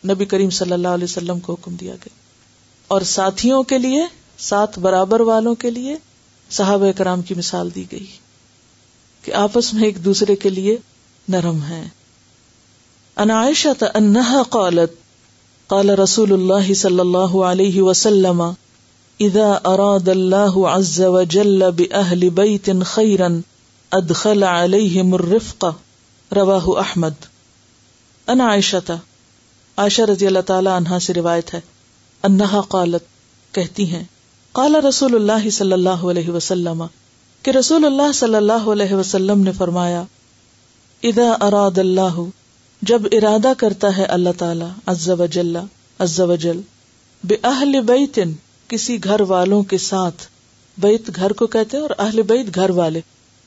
نبی کریم صلی اللہ علیہ وسلم کو حکم دیا گیا۔ اور ساتھیوں کے لیے، ساتھ برابر والوں کے لیے صحابہ کرام کی مثال دی گئی کہ آپس میں ایک دوسرے کے لیے نرم ہے انہا قالت قال رسول اللہ صلی اللہ علیہ وسلم، اذا اراد اللہ عز وجل بأہل بیت خیرا، ادخل علیہم الرفق. رواہ احمد۔ انا عائشہ عائشہ رضی اللہ تعالی عنہا سے روایت ہے۔ انہا قالت، کہتی ہیں، قال رسول اللہ صلی اللہ علیہ وسلم، کہ رسول اللہ صلی اللہ علیہ وسلم نے فرمایا، اذا اراد اللہ جب ارادہ کرتا ہے اللہ تعالی عز و جل، عز و جل، بے اہل بیت، کسی گھر والوں کے ساتھ، بیت گھر کو کہتے ہیں اور اہل بیت گھر والے،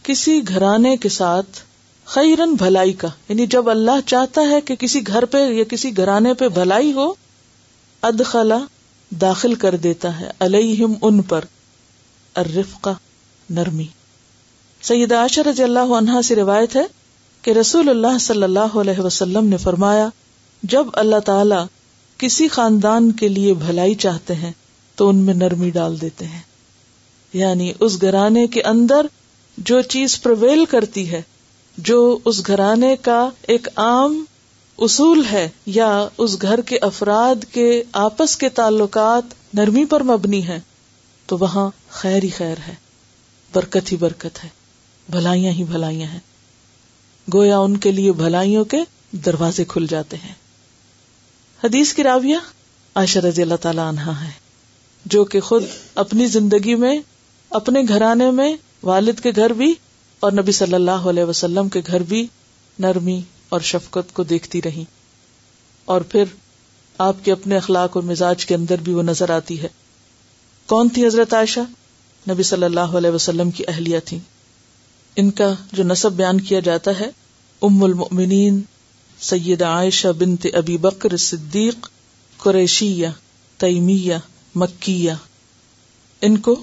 کسی گھرانے کے ساتھ خیرن بھلائی کا یعنی جب اللہ چاہتا ہے کہ کسی گھر پہ یا کسی گھرانے پہ بھلائی ہو ادخلا داخل کر دیتا ہے، علیہم ان پر الرفقہ نرمی۔ سید عاشر رضی اللہ عنہا سے روایت ہے کہ رسول اللہ صلی اللہ علیہ وسلم نے فرمایا، جب اللہ تعالی کسی خاندان کے لیے بھلائی چاہتے ہیں، تو ان میں نرمی ڈال دیتے ہیں۔ یعنی اس گھرانے کے اندر جو چیز پرویل کرتی ہے، جو اس گھرانے کا ایک عام اصول ہے یا اس گھر کے افراد کے آپس کے تعلقات نرمی پر مبنی ہے تو وہاں خیر ہی خیر ہے، برکت ہی برکت ہے، بھلائیاں ہی بھلائیاں ہیں۔ گویا ان کے لیے بھلائیوں کے دروازے کھل جاتے ہیں۔ حدیث کی راویہ عائشہ رضی اللہ تعالی عنہ ہے، جو کہ خود اپنی زندگی میں، اپنے گھرانے میں والد کے گھر بھی اور نبی صلی اللہ علیہ وسلم کے گھر بھی نرمی اور شفقت کو دیکھتی رہی اور پھر آپ کے اپنے اخلاق اور مزاج کے اندر بھی وہ نظر آتی ہے۔ کون تھی حضرت عائشہ؟ نبی صلی اللہ علیہ وسلم کی اہلیہ تھی ان کا جو نصب بیان کیا جاتا ہے، ام المؤمنین سید عائشہ بنت ابی بکر صدیق، قریشیہ، تیمیہ، مکیہ۔ ان کو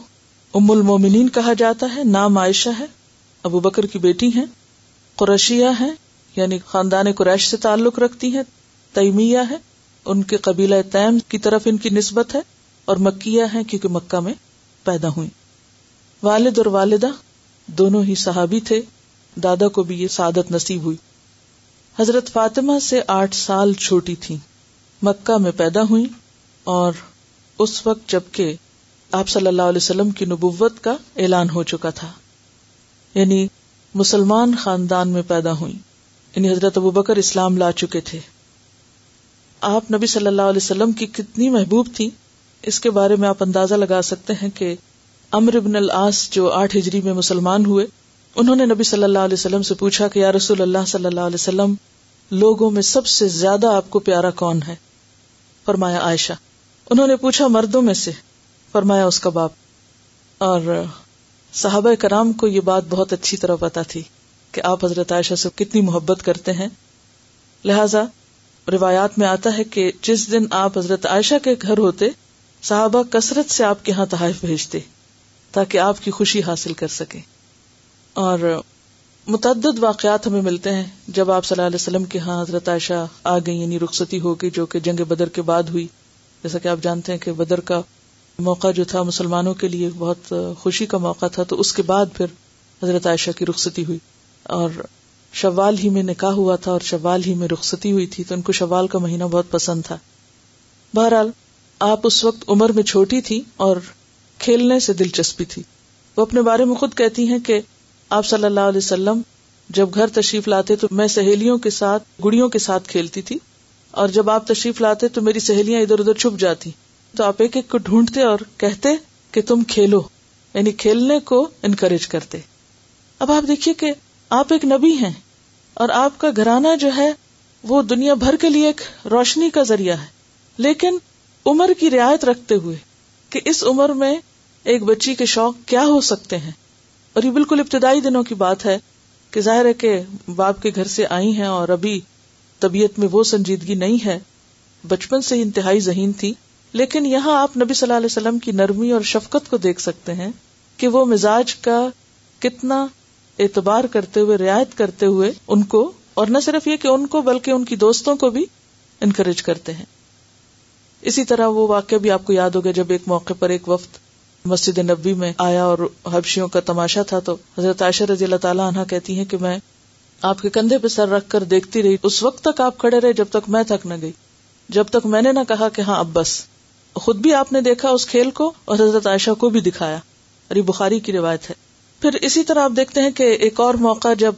ام المومنین کہا جاتا ہے، نام عائشہ ہے، ابو بکر کی بیٹی ہیں، قریشیہ ہیں یعنی خاندان قریش سے تعلق رکھتی ہیں، تیمیہ ہے، ان کے قبیلہ تیم کی طرف ان کی نسبت ہے، اور مکیہ ہیں کیونکہ مکہ میں پیدا ہوئی والد اور والدہ دونوں ہی صحابی تھے، دادا کو بھی یہ سعادت نصیب ہوئی۔ حضرت فاطمہ سے آٹھ سال چھوٹی تھی مکہ میں پیدا ہوئی اور اس وقت جبکہ آپ صلی اللہ علیہ وسلم کی نبوت کا اعلان ہو چکا تھا۔ یعنی مسلمان خاندان میں پیدا ہوئی یعنی حضرت ابو بکر اسلام لا چکے تھے۔ آپ نبی صلی اللہ علیہ وسلم کی کتنی محبوب تھی اس کے بارے میں آپ اندازہ لگا سکتے ہیں کہ امر ابن العاص جو آٹھ ہجری میں مسلمان ہوئے، انہوں نے نبی صلی اللہ علیہ وسلم سے پوچھا کہ یا رسول اللہ صلی اللہ علیہ وسلم، لوگوں میں سب سے زیادہ آپ کو پیارا کون ہے؟ فرمایا عائشہ۔ انہوں نے پوچھا، مردوں میں سے؟ فرمایا، اس کا باپ۔ اور صحابہ کرام کو یہ بات بہت اچھی طرح پتا تھی کہ آپ حضرت عائشہ سے کتنی محبت کرتے ہیں۔ لہذا روایات میں آتا ہے کہ جس دن آپ حضرت عائشہ کے گھر ہوتے، صحابہ کثرت سے آپ کے یہاں تحائف بھیجتے۔ تاکہ آپ کی خوشی حاصل کر سکے اور متعدد واقعات ہمیں ملتے ہیں جب آپ صلی اللہ علیہ وسلم کے ہاں حضرت عائشہ آ گئی یعنی رخصتی ہو گئی جو کہ جنگ بدر کے بعد ہوئی۔ جیسا کہ آپ جانتے ہیں کہ بدر کا موقع جو تھا مسلمانوں کے لیے بہت خوشی کا موقع تھا، تو اس کے بعد پھر حضرت عائشہ کی رخصتی ہوئی۔ اور شوال ہی میں نکاح ہوا تھا اور شوال ہی میں رخصتی ہوئی تھی، تو ان کو شوال کا مہینہ بہت پسند تھا۔ بہرحال، آپ اس وقت عمر میں چھوٹی تھی اور کھیلنے سے دلچسپی تھی۔ وہ اپنے بارے میں خود کہتی ہیں کہ آپ صلی اللہ علیہ وسلم جب گھر تشریف لاتے تو میں سہیلیوں کے ساتھ، گڑیوں کے ساتھ کھیلتی تھی۔ اور جب آپ تشریف لاتے تو میری سہیلیاں ادھر ادھر چھپ جاتی۔ تو آپ ایک ایک کو ڈھونڈتے اور کہتے کہ تم کھیلو یعنی کھیلنے کو انکریج کرتے۔ اب آپ دیکھیے کہ آپ ایک نبی ہیں اور آپ کا گھرانہ جو ہے، وہ دنیا بھر کے لیے ایک روشنی کا ذریعہ ہے۔ لیکن عمر کی رعایت رکھتے ہوئے کہ اس عمر میں ایک بچی کے شوق کیا ہو سکتے ہیں؟ اور یہ بالکل ابتدائی دنوں کی بات ہے کہ ظاہر ہے کہ باپ کے گھر سے آئی ہیں اور ابھی طبیعت میں وہ سنجیدگی نہیں ہے۔ بچپن سے انتہائی ذہین تھی۔ لیکن یہاں آپ نبی صلی اللہ علیہ وسلم کی نرمی اور شفقت کو دیکھ سکتے ہیں کہ وہ مزاج کا کتنا اعتبار کرتے ہوئے، رعایت کرتے ہوئے ان کو، اور نہ صرف یہ کہ ان کو، بلکہ ان کی دوستوں کو بھی انکریج کرتے ہیں۔ اسی طرح وہ واقعہ بھی آپ کو یاد ہوگا جب ایک موقع پر ایک وقت مسجد نبی میں آیا اور حبشیوں کا تماشا تھا تو حضرت عائشہ رضی اللہ تعالیٰ عنہ کہتی ہیں کہ میں آپ کے کندھے پہ سر رکھ کر دیکھتی رہی۔ اس وقت تک آپ کھڑے رہے جب تک میں تھک نہ گئی۔ جب تک میں نے نہ کہا کہ ہاں اب بس۔ خود بھی آپ نے دیکھا اس کھیل کو اور حضرت عائشہ کو بھی دکھایا۔ اور یہ بخاری کی روایت ہے۔ پھر اسی طرح آپ دیکھتے ہیں کہ ایک اور موقع جب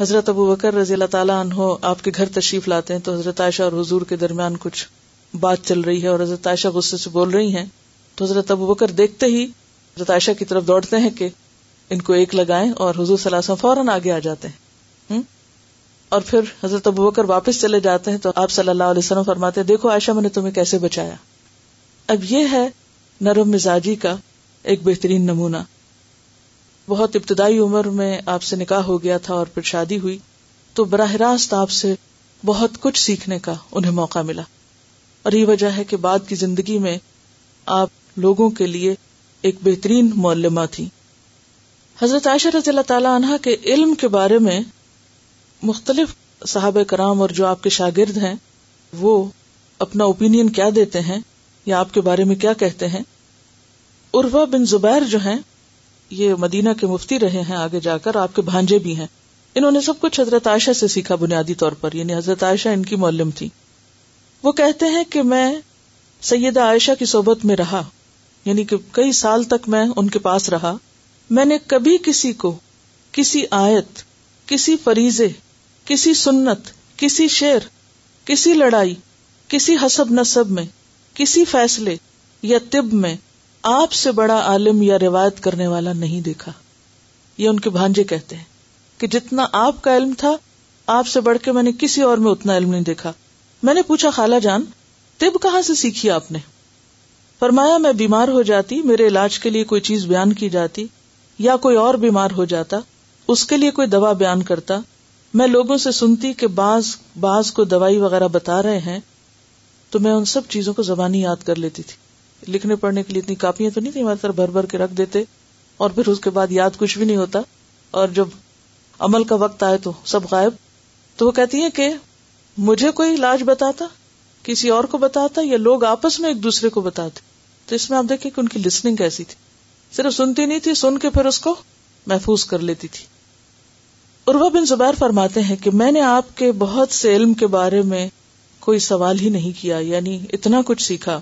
حضرت ابو بکر رضی اللہ تعالیٰ عنہ آپ کے گھر تشریف لاتے ہیں تو حضرت عائشہ اور حضور کے درمیان کچھ بات چل رہی ہے اور حضرت عائشہ غصے سے بول رہی ہیں۔ تو حضرت ابو بکر دیکھتے ہی حضرت عائشہ کی طرف دوڑتے ہیں کہ ان کو ایک لگائیں اور حضور صلی اللہ علیہ وسلم فوراً آگے آ جاتے ہیں۔ اور پھر حضرت ابو بکر واپس چلے جاتے ہیں تو آپ صلی اللہ علیہ وسلم فرماتے ہیں، دیکھو عائشہ، میں نے تمہیں کیسے بچایا؟ اب یہ ہے نرم مزاجی کا ایک بہترین نمونہ۔ بہت ابتدائی عمر میں آپ سے نکاح ہو گیا تھا اور پھر شادی ہوئی، تو براہ راست آپ سے بہت کچھ سیکھنے کا انہیں موقع ملا۔ اور یہ وجہ ہے کہ بعد کی زندگی میں آپ لوگوں کے لیے ایک بہترین معلمہ تھی۔ حضرت عائشہ رضی اللہ تعالی عنہ کے علم کے بارے میں مختلف صحابہ کرام اور جو آپ کے شاگرد ہیں، وہ اپنا اوپینین کیا دیتے ہیں یا آپ کے بارے میں کیا کہتے ہیں؟ اروا بن زبیر جو ہیں، یہ مدینہ کے مفتی رہے ہیں، آگے جا کر آپ کے بھانجے بھی ہیں۔ انہوں نے سب کچھ حضرت عائشہ سے سیکھا بنیادی طور پر یعنی حضرت عائشہ ان کی معلم تھی۔ وہ کہتے ہیں کہ میں سیدہ عائشہ کی صحبت میں رہا۔ یعنی کہ کئی سال تک میں ان کے پاس رہا۔ میں نے کبھی کسی کو کسی آیت، کسی فریضے، کسی سنت، کسی شعر، کسی لڑائی، کسی حسب نصب میں، کسی فیصلے یا طب میں آپ سے بڑا عالم یا روایت کرنے والا نہیں دیکھا۔ یہ ان کے بھانجے کہتے ہیں کہ جتنا آپ کا علم تھا، آپ سے بڑھ کے میں نے کسی اور میں اتنا علم نہیں دیکھا۔ میں نے پوچھا، خالہ جان، طب کہاں سے سیکھی آپ نے؟ فرمایا میں بیمار ہو جاتی، میرے علاج کے لیے کوئی چیز بیان کی جاتی یا کوئی اور بیمار ہو جاتا، اس کے لیے کوئی دوا بیان کرتا۔ میں لوگوں سے سنتی کہ بعض بعض کو دوائی وغیرہ بتا رہے ہیں، تو میں ان سب چیزوں کو زبانی یاد کر لیتی تھی۔ لکھنے پڑھنے کے لیے اتنی کاپیاں تو نہیں تھی ہماری طرح بھر بھر کے رکھ دیتے اور پھر اس کے بعد یاد کچھ بھی نہیں ہوتا۔ اور جب عمل کا وقت آئے تو سب غائب۔ تو وہ کہتی ہیں کہ مجھے کوئی علاج بتاتا؟ کسی اور کو بتاتا یا لوگ آپس میں ایک دوسرے کو بتاتے؟ تو اس میں آپ دیکھیں کہ ان کی لسننگ کیسی تھی۔ صرف سنتی نہیں تھی، سن کے پھر اس کو محفوظ کر لیتی تھی۔ عروا بن زبیر فرماتے ہیں کہ میں نے آپ کے بہت سے علم کے بارے میں کوئی سوال ہی نہیں کیا یعنی اتنا کچھ سیکھا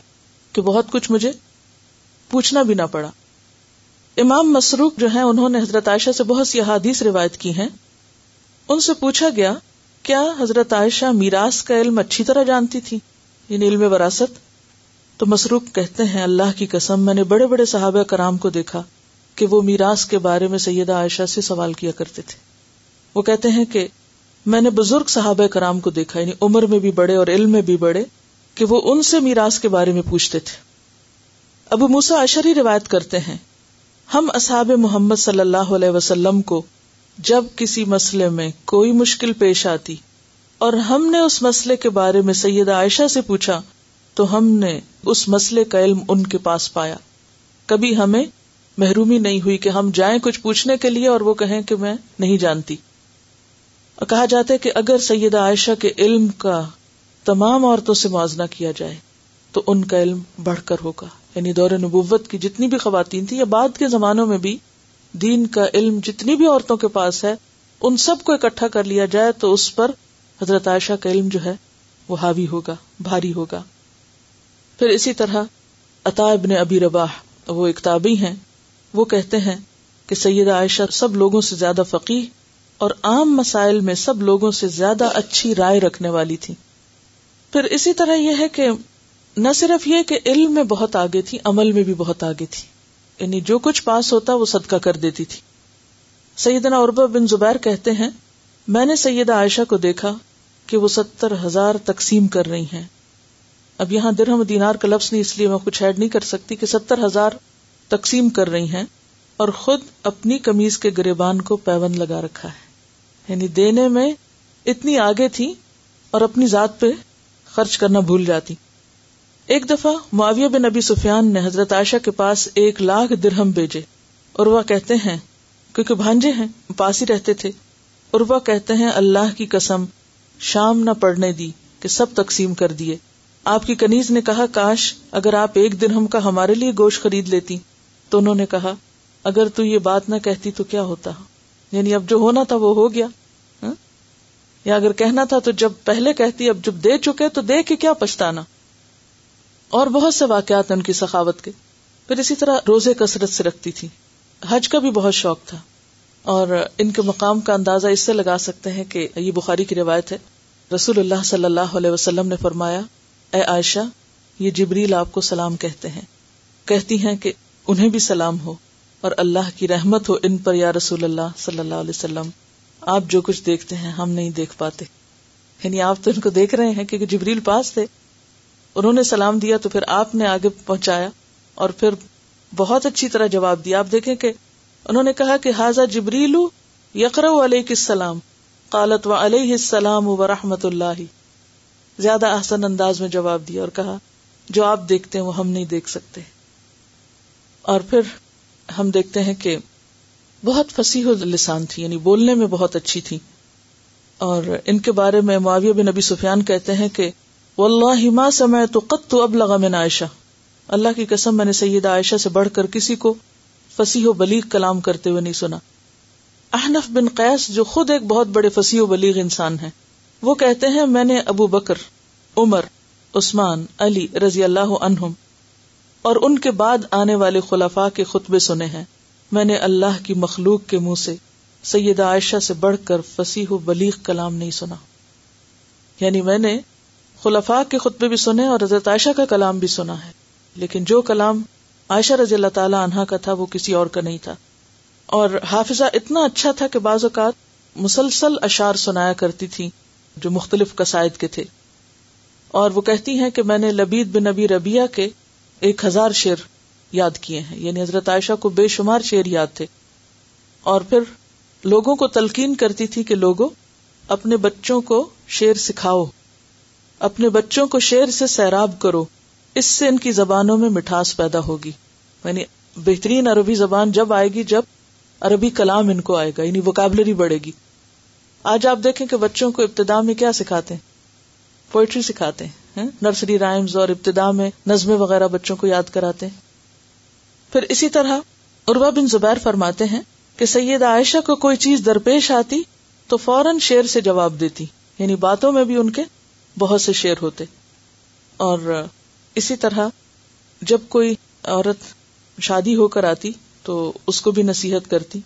کہ بہت کچھ مجھے پوچھنا بھی نہ پڑا۔ امام مسروق جو ہیں، انہوں نے حضرت عائشہ سے بہت سی احادیث روایت کی ہیں۔ ان سے پوچھا گیا، کیا حضرت عائشہ میراث کا علم اچھی طرح جانتی تھی؟ یعنی علم وراثت؟ تو مسروق کہتے ہیں، اللہ کی قسم، میں نے بڑے بڑے صحابہ کرام کو دیکھا کہ وہ میراث کے بارے میں سیدہ عائشہ سے سوال کیا کرتے تھے۔ وہ کہتے ہیں کہ میں نے بزرگ صحابہ کرام کو دیکھا یعنی عمر میں بھی بڑے اور علم میں بھی بڑے، کہ وہ ان سے میراث کے بارے میں پوچھتے تھے۔ ابو موسا اشری روایت کرتے ہیں، ہم اصحاب محمد صلی اللہ علیہ وسلم کو جب کسی مسئلے میں کوئی مشکل پیش آتی اور ہم نے اس مسئلے کے بارے میں سیدہ عائشہ سے پوچھا تو ہم نے اس مسئلے کا علم ان کے پاس پایا۔ کبھی ہمیں محرومی نہیں ہوئی کہ ہم جائیں کچھ پوچھنے کے لیے اور وہ کہیں کہ میں نہیں جانتی۔ اور کہا جاتا ہے کہ اگر سیدہ عائشہ کے علم کا تمام عورتوں سے موازنہ کیا جائے، تو ان کا علم بڑھ کر ہوگا۔ یعنی دور نبوت کی جتنی بھی خواتین تھی یا بعد کے زمانوں میں بھی دین کا علم جتنی بھی عورتوں کے پاس ہے، ان سب کو اکٹھا کر لیا جائے تو اس پر حضرت عائشہ کا علم جو ہے وہ حاوی ہوگا، بھاری ہوگا۔ پھر اسی طرح عطا ابن ابی رباح، وہ اکتابی ہیں، وہ کہتے ہیں کہ سیدہ عائشہ سب لوگوں سے زیادہ فقیر اور عام مسائل میں سب لوگوں سے زیادہ اچھی رائے رکھنے والی تھی۔ پھر اسی طرح یہ ہے کہ نہ صرف یہ کہ علم میں بہت آگے تھی، عمل میں بھی بہت آگے تھی۔ یعنی جو کچھ پاس ہوتا، وہ صدقہ کر دیتی تھی۔ سیدنا عربہ بن زبیر کہتے ہیں، میں نے سیدہ عائشہ کو دیکھا کہ وہ ستر ہزار تقسیم کر رہی ہیں۔ اب یہاں درہم دینار کا لفظ نہیں، اس لیے میں کچھ ایڈ نہیں کر سکتی کہ ستر ہزار تقسیم کر رہی ہیں اور خود اپنی کمیز کے گریبان کو پیون لگا رکھا ہے۔ یعنی دینے میں اتنی آگے تھی اور اپنی ذات پہ خرچ کرنا بھول جاتی۔ ایک دفعہ معاویہ بن نبی سفیان نے حضرت عائشہ کے پاس ایک لاکھ درہم بھیجے اور وہ کہتے ہیں، کیونکہ بھانجے ہیں، پاس ہی رہتے تھے۔ اور وہ کہتے ہیں، اللہ کی قسم، شام نہ پڑنے دی کہ سب تقسیم کر دیے۔ آپ کی کنیز نے کہا، کاش اگر آپ ایک درہم کا ہمارے لیے گوشت خرید لیتی. تو انہوں نے کہا، اگر تو یہ بات نہ کہتی تو کیا ہوتا؟ یعنی اب جو ہونا تھا وہ ہو گیا۔ ہاں؟ یا اگر کہنا تھا تو جب پہلے کہتی، اب جب دے چکے تو دے کے کیا پچھتانا؟ اور بہت سے واقعات ان کی سخاوت کے۔ پھر اسی طرح روزے کثرت سے رکھتی تھی۔ حج کا بھی بہت شوق تھا۔ اور ان کے مقام کا اندازہ اس سے لگا سکتے ہیں کہ یہ بخاری کی روایت ہے۔ رسول اللہ صلی اللہ علیہ وسلم نے فرمایا اے عائشہ، یہ جبریل آپ کو سلام کہتے ہیں۔ کہتی ہیں کہ انہیں بھی سلام ہو اور اللہ کی رحمت ہو ان پر یا رسول اللہ صلی اللہ علیہ وسلم۔ آپ جو کچھ دیکھتے ہیں ہم نہیں دیکھ پاتے۔ یعنی آپ تو ان کو دیکھ رہے ہیں کہ جبریل پاس تھے۔ انہوں نے سلام دیا تو پھر آپ نے آگے پہنچایا اور پھر بہت اچھی طرح جواب دیا۔ آپ دیکھیں کہ انہوں نے کہا کہ حاضہ جبریل یقر علیہ السلام۔ قالت و علیہ السلام و رحمت اللہ۔ زیادہ احسن انداز میں جواب دیا اور کہا، جو آپ دیکھتے ہیں وہ ہم نہیں دیکھ سکتے۔ اور پھر ہم دیکھتے ہیں کہ بہت فصیح لسان تھی یعنی بولنے میں بہت اچھی تھی۔ اور ان کے بارے میں معاویہ بن نبی سفیان کہتے ہیں کہ، واللہ ما سمعت قط ابلغ من عائشہ۔ اللہ کی قسم، میں نے سیدہ عائشہ سے بڑھ کر کسی کو فصیح و بلیغ کلام کرتے ہوئے نہیں سنا۔ احنف بن قیس، جو خود ایک بہت بڑے فصیح و بلیغ انسان ہیں۔ وہ کہتے ہیں، میں نے ابو بکر، عمر، عثمان، علی رضی اللہ عنہم اور ان کے بعد آنے والے خلفاء کے خطبے سنے ہیں۔ میں نے اللہ کی مخلوق کے منہ سے سیدہ عائشہ سے بڑھ کر فصیح و بلیغ کلام نہیں سنا۔ یعنی میں نے خلفاء کے خطبے بھی سنے اور حضرت عائشہ کا کلام بھی سنا ہے۔ لیکن جو کلام عائشہ رضی اللہ تعالی عنہا کا تھا، وہ کسی اور کا نہیں تھا۔ اور حافظہ اتنا اچھا تھا کہ بعض اوقات مسلسل اشار سنایا کرتی تھی جو مختلف قصائد کے تھے۔ اور وہ کہتی ہیں کہ میں نے لبید بن نبی ربیہ کے ایک ہزار شیر یاد کیے ہیں۔ یعنی حضرت عائشہ کو بے شمار شیر یاد تھے۔ اور پھر لوگوں کو تلقین کرتی تھی کہ لوگوں، اپنے بچوں کو شیر سکھاؤ۔ اپنے بچوں کو شیر سے سیراب کرو۔ اس سے ان کی زبانوں میں مٹھاس پیدا ہوگی۔ یعنی بہترین عربی زبان جب آئے گی، جب عربی کلام ان کو آئے گا یعنی وکیبلری بڑھے گی۔ آج آپ دیکھیں کہ بچوں کو ابتدا میں کیا سکھاتے ہیں؟ پوئٹری سکھاتے ہیں ہاں؟ نرسری رائمز اور ابتدا میں نظمیں وغیرہ بچوں کو یاد کراتے ہیں۔ پھر اسی طرح عروا بن زبیر فرماتے ہیں کہ سید عائشہ کو کوئی چیز درپیش آتی تو فوراً شیر سے جواب دیتی یعنی باتوں میں بھی ان کے بہت سے شیر ہوتے۔ اور اسی طرح جب کوئی عورت شادی ہو کر آتی تو اس کو بھی نصیحت کرتی،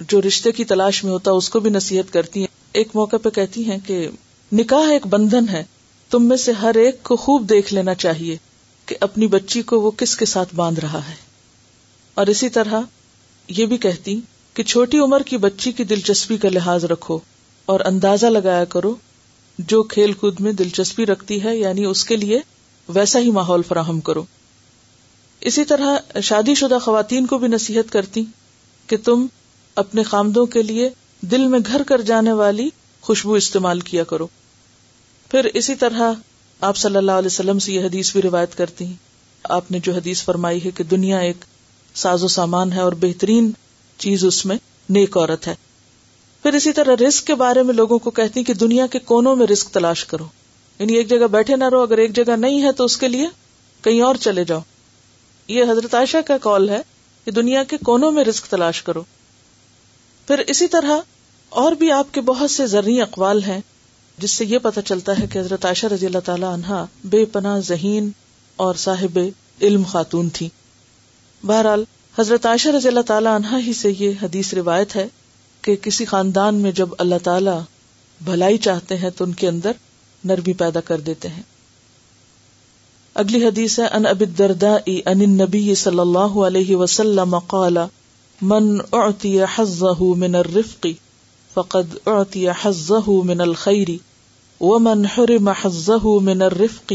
جو رشتے کی تلاش میں ہوتا اس کو بھی نصیحت کرتی۔ ایک موقع پہ کہتی ہیں کہ نکاح ایک بندھن ہے، تم میں سے ہر ایک کو خوب دیکھ لینا چاہیے کہ اپنی بچی کو وہ کس کے ساتھ باندھ رہا ہے۔ اور اسی طرح یہ بھی کہتی کہ چھوٹی عمر کی بچی کی دلچسپی کا لحاظ رکھو اور اندازہ لگایا کرو جو کھیل کود میں دلچسپی رکھتی ہے یعنی اس کے لیے ویسا ہی ماحول فراہم کرو۔ اسی طرح شادی شدہ خواتین کو بھی نصیحت کرتی کہ تم اپنے خامدوں کے لیے دل میں گھر کر جانے والی خوشبو استعمال کیا کرو۔ پھر اسی طرح آپ صلی اللہ علیہ وسلم سے یہ حدیث بھی روایت کرتی ہیں۔ آپ نے جو حدیث فرمائی ہے کہ دنیا ایک ساز و سامان ہے اور بہترین چیز اس میں نیک عورت ہے۔ پھر اسی طرح رسک کے بارے میں لوگوں کو کہتی کہ دنیا کے کونوں میں رسک تلاش کرو۔ یعنی ایک جگہ بیٹھے نہ رہو، اگر ایک جگہ نہیں ہے تو اس کے لیے کہیں اور چلے جاؤ۔ یہ حضرت عائشہ کا کال ہے کہ دنیا کے کونوں میں رسک تلاش کرو۔ پھر اسی طرح اور بھی آپ کے بہت سے ذرعی اقوال ہیں، جس سے یہ پتہ چلتا ہے کہ حضرت عائشہ رضی اللہ تعالی عنہا بے پناہ ذہین اور صاحب علم خاتون تھی۔ بہرحال، حضرت عائشہ رضی اللہ تعالی عنہا ہی سے یہ حدیث روایت ہے کہ کسی خاندان میں جب اللہ تعالی بھلائی چاہتے ہیں تو ان کے اندر نرمی پیدا کر دیتے ہیں۔ اگلی حدیث ہے ان ابی الدرداء ان النبی صلی اللہ علیہ وسلم قال من اعطی حظه من الرفق فقد اعطی حظه من الخير ومن حرم حظه من الرفق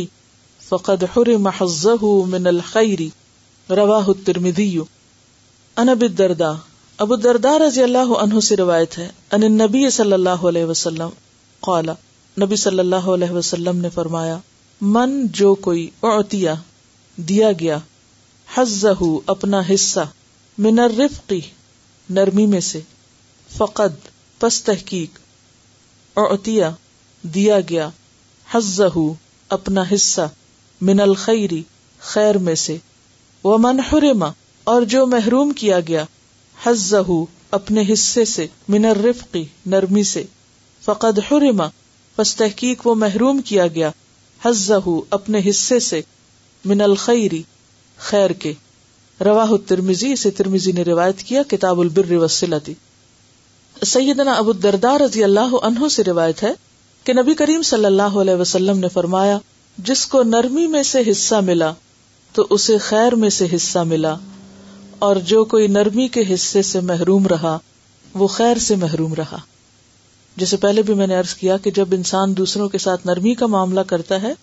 فقد حرم حظه من الخير رواه الترمذي ان ابی الدرداء ابو دردار رضی اللہ عنہ سے روایت ہے ان نبی صلی اللہ علیہ وسلم قال نبی صلی اللہ علیہ وسلم نے فرمایا من جو کوئی اعتیا دیا گیا حزہ اپنا حصہ من الرفقی نرمی میں سے۔ فقد، پس تحقیق۔ اعتیا دیا گیا۔ حزہ اپنا حصہ۔ من الخیری خیر میں سے۔ وہ من حرما اور جو محروم کیا گیا۔ حزہ اپنے حصے سے۔ من الرفقی نرمی سے۔ فقد حرما پس تحقیق وہ محروم کیا گیا۔ حزہ اپنے حصے سے۔ من الخیری خیر کے۔ رواہ ترمیزی اسے ترمیزی نے روایت کیا، کتاب البر وسلتی سیدنا ابو الدردار رضی اللہ عنہ سے روایت ہے کہ نبی کریم صلی اللہ علیہ وسلم نے فرمایا، جس کو نرمی میں سے حصہ ملا، تو اسے خیر میں سے حصہ ملا، اور جو کوئی نرمی کے حصے سے محروم رہا، وہ خیر سے محروم رہا۔ جیسے پہلے بھی میں نے ارض کیا کہ جب انسان دوسروں کے ساتھ نرمی کا معاملہ کرتا ہے،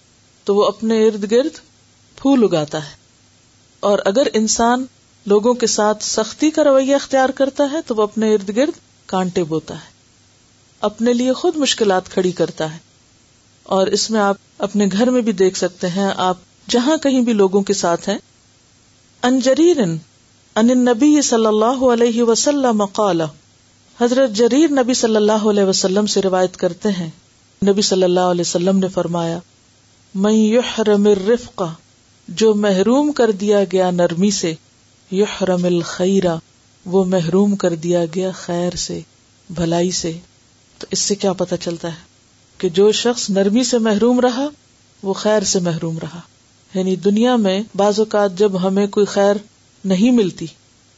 تو وہ اپنے ارد گرد پھول اگاتا ہے۔ اور اگر انسان لوگوں کے ساتھ سختی کا رویہ اختیار کرتا ہے تو وہ اپنے ارد گرد کانٹے بوتا ہے۔ اپنے لیے خود مشکلات کھڑی کرتا ہے۔ اور اس میں آپ اپنے گھر میں بھی دیکھ سکتے ہیں، آپ جہاں کہیں بھی لوگوں کے ساتھ ہیں۔ انجریر ان نبی صلی اللہ علیہ وسلم قال، حضرت جریر نبی صلی اللہ علیہ وسلم سے روایت کرتے ہیں۔ نبی صلی اللہ علیہ وسلم نے فرمایا میں یحرم الرفق جو محروم کر دیا گیا نرمی سے، یحرم الخیرہ وہ محروم کر دیا گیا خیر سے، بھلائی سے۔ تو اس سے کیا پتا چلتا ہے کہ جو شخص نرمی سے محروم رہا، وہ خیر سے محروم رہا۔ یعنی دنیا میں بعض اوقات جب ہمیں کوئی خیر نہیں ملتی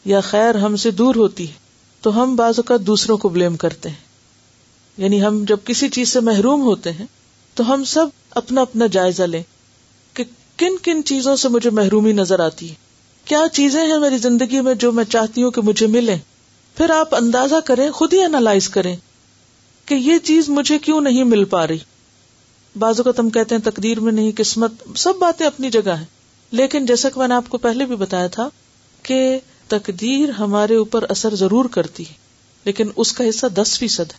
یا خیر ہم سے دور ہوتی ہے، تو ہم بعض اوقات دوسروں کو بلیم کرتے ہیں۔ یعنی ہم جب کسی چیز سے محروم ہوتے ہیں، تو ہم سب اپنا اپنا جائزہ لیں۔ کن کن چیزوں سے مجھے محرومی نظر آتی؟ ہے کیا چیزیں ہیں میری زندگی میں جو میں چاہتی ہوں کہ مجھے ملے پھر آپ اندازہ کریں، خود ہی اینالائز کریں کہ یہ چیز مجھے کیوں نہیں مل پا رہی؟ بازو کا تم کہتے ہیں تقدیر میں نہیں، قسمت، سب باتیں اپنی جگہ ہیں۔ لیکن جیسا کہ میں نے آپ کو پہلے بھی بتایا تھا کہ تقدیر ہمارے اوپر اثر ضرور کرتی ہے، لیکن اس کا حصہ دس فیصد ہے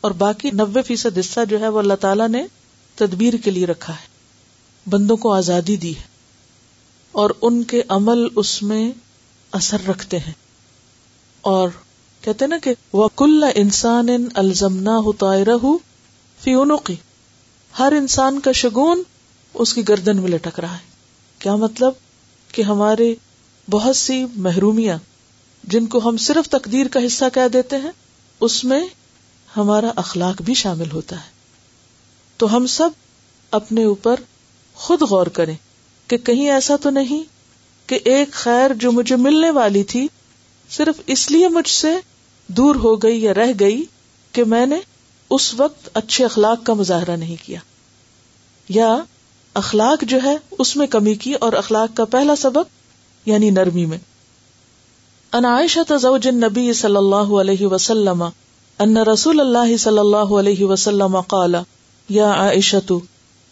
اور باقی نبے فیصد حصہ جو ہے وہ اللہ تعالیٰ نے تدبیر کے لیے رکھا ہے۔ بندوں کو آزادی دی ہے اور ان کے عمل اس میں اثر رکھتے ہیں۔ اور کہتے نا کہ وہ کل انسان الزمنا فی ہر انسان کا شگون اس کی گردن میں لٹک رہا ہے۔ کیا مطلب؟ کہ ہمارے بہت سی محرومیاں جن کو ہم صرف تقدیر کا حصہ کہہ دیتے ہیں، اس میں ہمارا اخلاق بھی شامل ہوتا ہے۔ تو ہم سب اپنے اوپر خود غور کریں کہ کہیں ایسا تو نہیں کہ ایک خیر جو مجھے ملنے والی تھی صرف اس لیے مجھ سے دور ہو گئی یا رہ گئی کہ میں نے اس وقت اچھے اخلاق کا مظاہرہ نہیں کیا۔ یا اخلاق جو ہے اس میں کمی کی اور اخلاق کا پہلا سبق یعنی نرمی میں۔ ان عائشہ زوج النبی صلی اللہ علیہ وسلم ان رسول اللہ صلی اللہ علیہ وسلم قال، یا عائشہ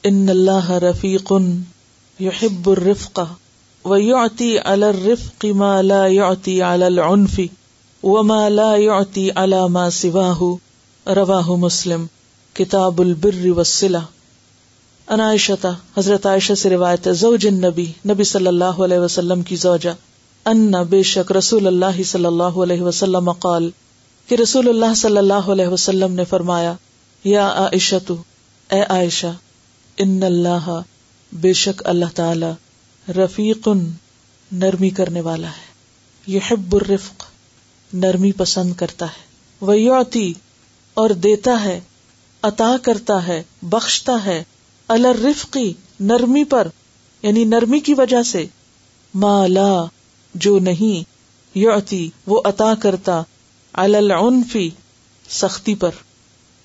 ان اللہ رفیق يحب الرفق ويعطي على الرفق ما لا يعطي على العنف وما لا يعطي على ما سواه رواہ مسلم کتاب البر وسلہ ان عائشہ حضرت عائشہ سے روایت ہے، زوج النبی، نبی صلی اللہ علیہ وسلم کی زوجہ، ان بے شک رسول اللہ صلی اللہ علیہ وسلم قال کہ رسول اللہ صلی اللہ علیہ وسلم نے فرمایا، یا عائشہ تو اے عائشہ ان اللہ بے شک اللہ تعالی رفیق نرمی کرنے والا ہے۔ یحب الرفق، نرمی پسند کرتا ہے۔ ویعتی اور دیتا ہے، عطا کرتا ہے، بخشتا ہے۔ الرفقی نرمی پر یعنی نرمی کی وجہ سے۔ مالا جو نہیں، یعطی، وہ عطا کرتا۔ العنفی سختی پر۔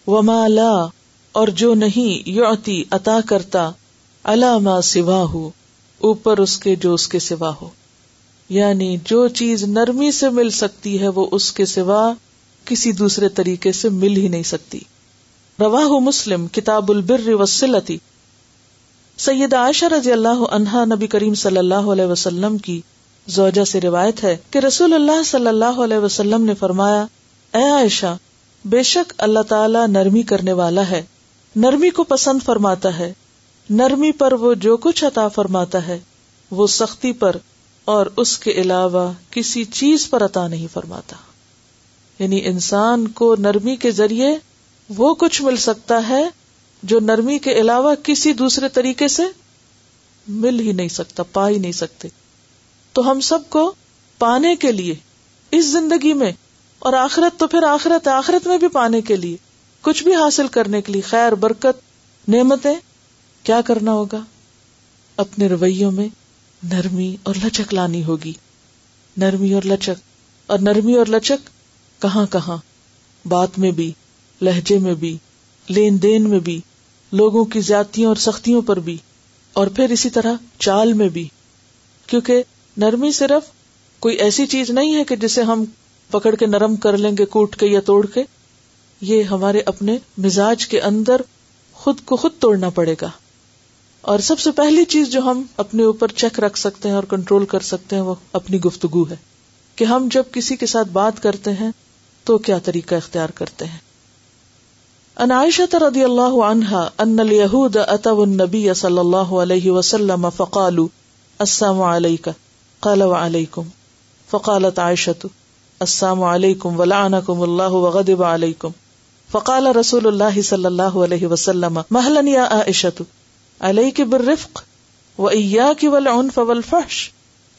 وہ مالا اور جو نہیں یعطی عطا کرتا علامہ سوا ہو اوپر اس کے جو اس کے سوا ہو۔ یعنی جو چیز نرمی سے مل سکتی ہے، وہ اس کے سوا کسی دوسرے طریقے سے مل ہی نہیں سکتی۔ رواہ مسلم، کتاب البر وسلتی سید عائشہ رضی اللہ عنہا نبی کریم صلی اللہ علیہ وسلم کی زوجہ سے روایت ہے کہ رسول اللہ صلی اللہ علیہ وسلم نے فرمایا، اے عائشہ، بے شک اللہ تعالی نرمی کرنے والا ہے۔ نرمی کو پسند فرماتا ہے۔ نرمی پر وہ جو کچھ عطا فرماتا ہے، وہ سختی پر اور اس کے علاوہ کسی چیز پر عطا نہیں فرماتا۔ یعنی انسان کو نرمی کے ذریعے وہ کچھ مل سکتا ہے جو نرمی کے علاوہ کسی دوسرے طریقے سے مل ہی نہیں سکتا، پا ہی نہیں سکتے۔ تو ہم سب کو پانے کے لیے، اس زندگی میں اور آخرت تو پھر آخرت آخرت میں بھی پانے کے لیے کچھ بھی حاصل کرنے کے لیے خیر، برکت، نعمتیں، کیا کرنا ہوگا؟ اپنے رویوں میں نرمی اور لچک لانی ہوگی۔ نرمی اور لچک۔ اور نرمی اور لچک کہاں کہاں؟ بات میں بھی، لہجے میں بھی، لین دین میں بھی، لوگوں کی زیادتیوں اور سختیوں پر بھی، اور پھر اسی طرح چال میں بھی۔ کیونکہ نرمی صرف کوئی ایسی چیز نہیں ہے کہ جسے ہم پکڑ کے نرم کر لیں گے، کوٹ کے یا توڑ کے۔ یہ ہمارے اپنے مزاج کے اندر خود کو خود توڑنا پڑے گا۔ اور سب سے پہلی چیز جو ہم اپنے اوپر چیک رکھ سکتے ہیں اور کنٹرول کر سکتے ہیں وہ اپنی گفتگو ہے کہ ہم جب کسی کے ساتھ بات کرتے ہیں تو کیا طریقہ اختیار کرتے ہیں۔ ان عائشة رضی اللہ عنہا ان اليهود اتوا النبي صلی اللہ علیہ وسلم فقالوا السلام علیکہ، قال وعلیکم، فقالت عائشة السلام علیکم ولعنکم اللہ وغضب علیکم۔ فقال رسول اللہ صلی اللہ علیہ وسلم مہلا یا عائشة علیک بالرفق وإياك والعنف والفحش؟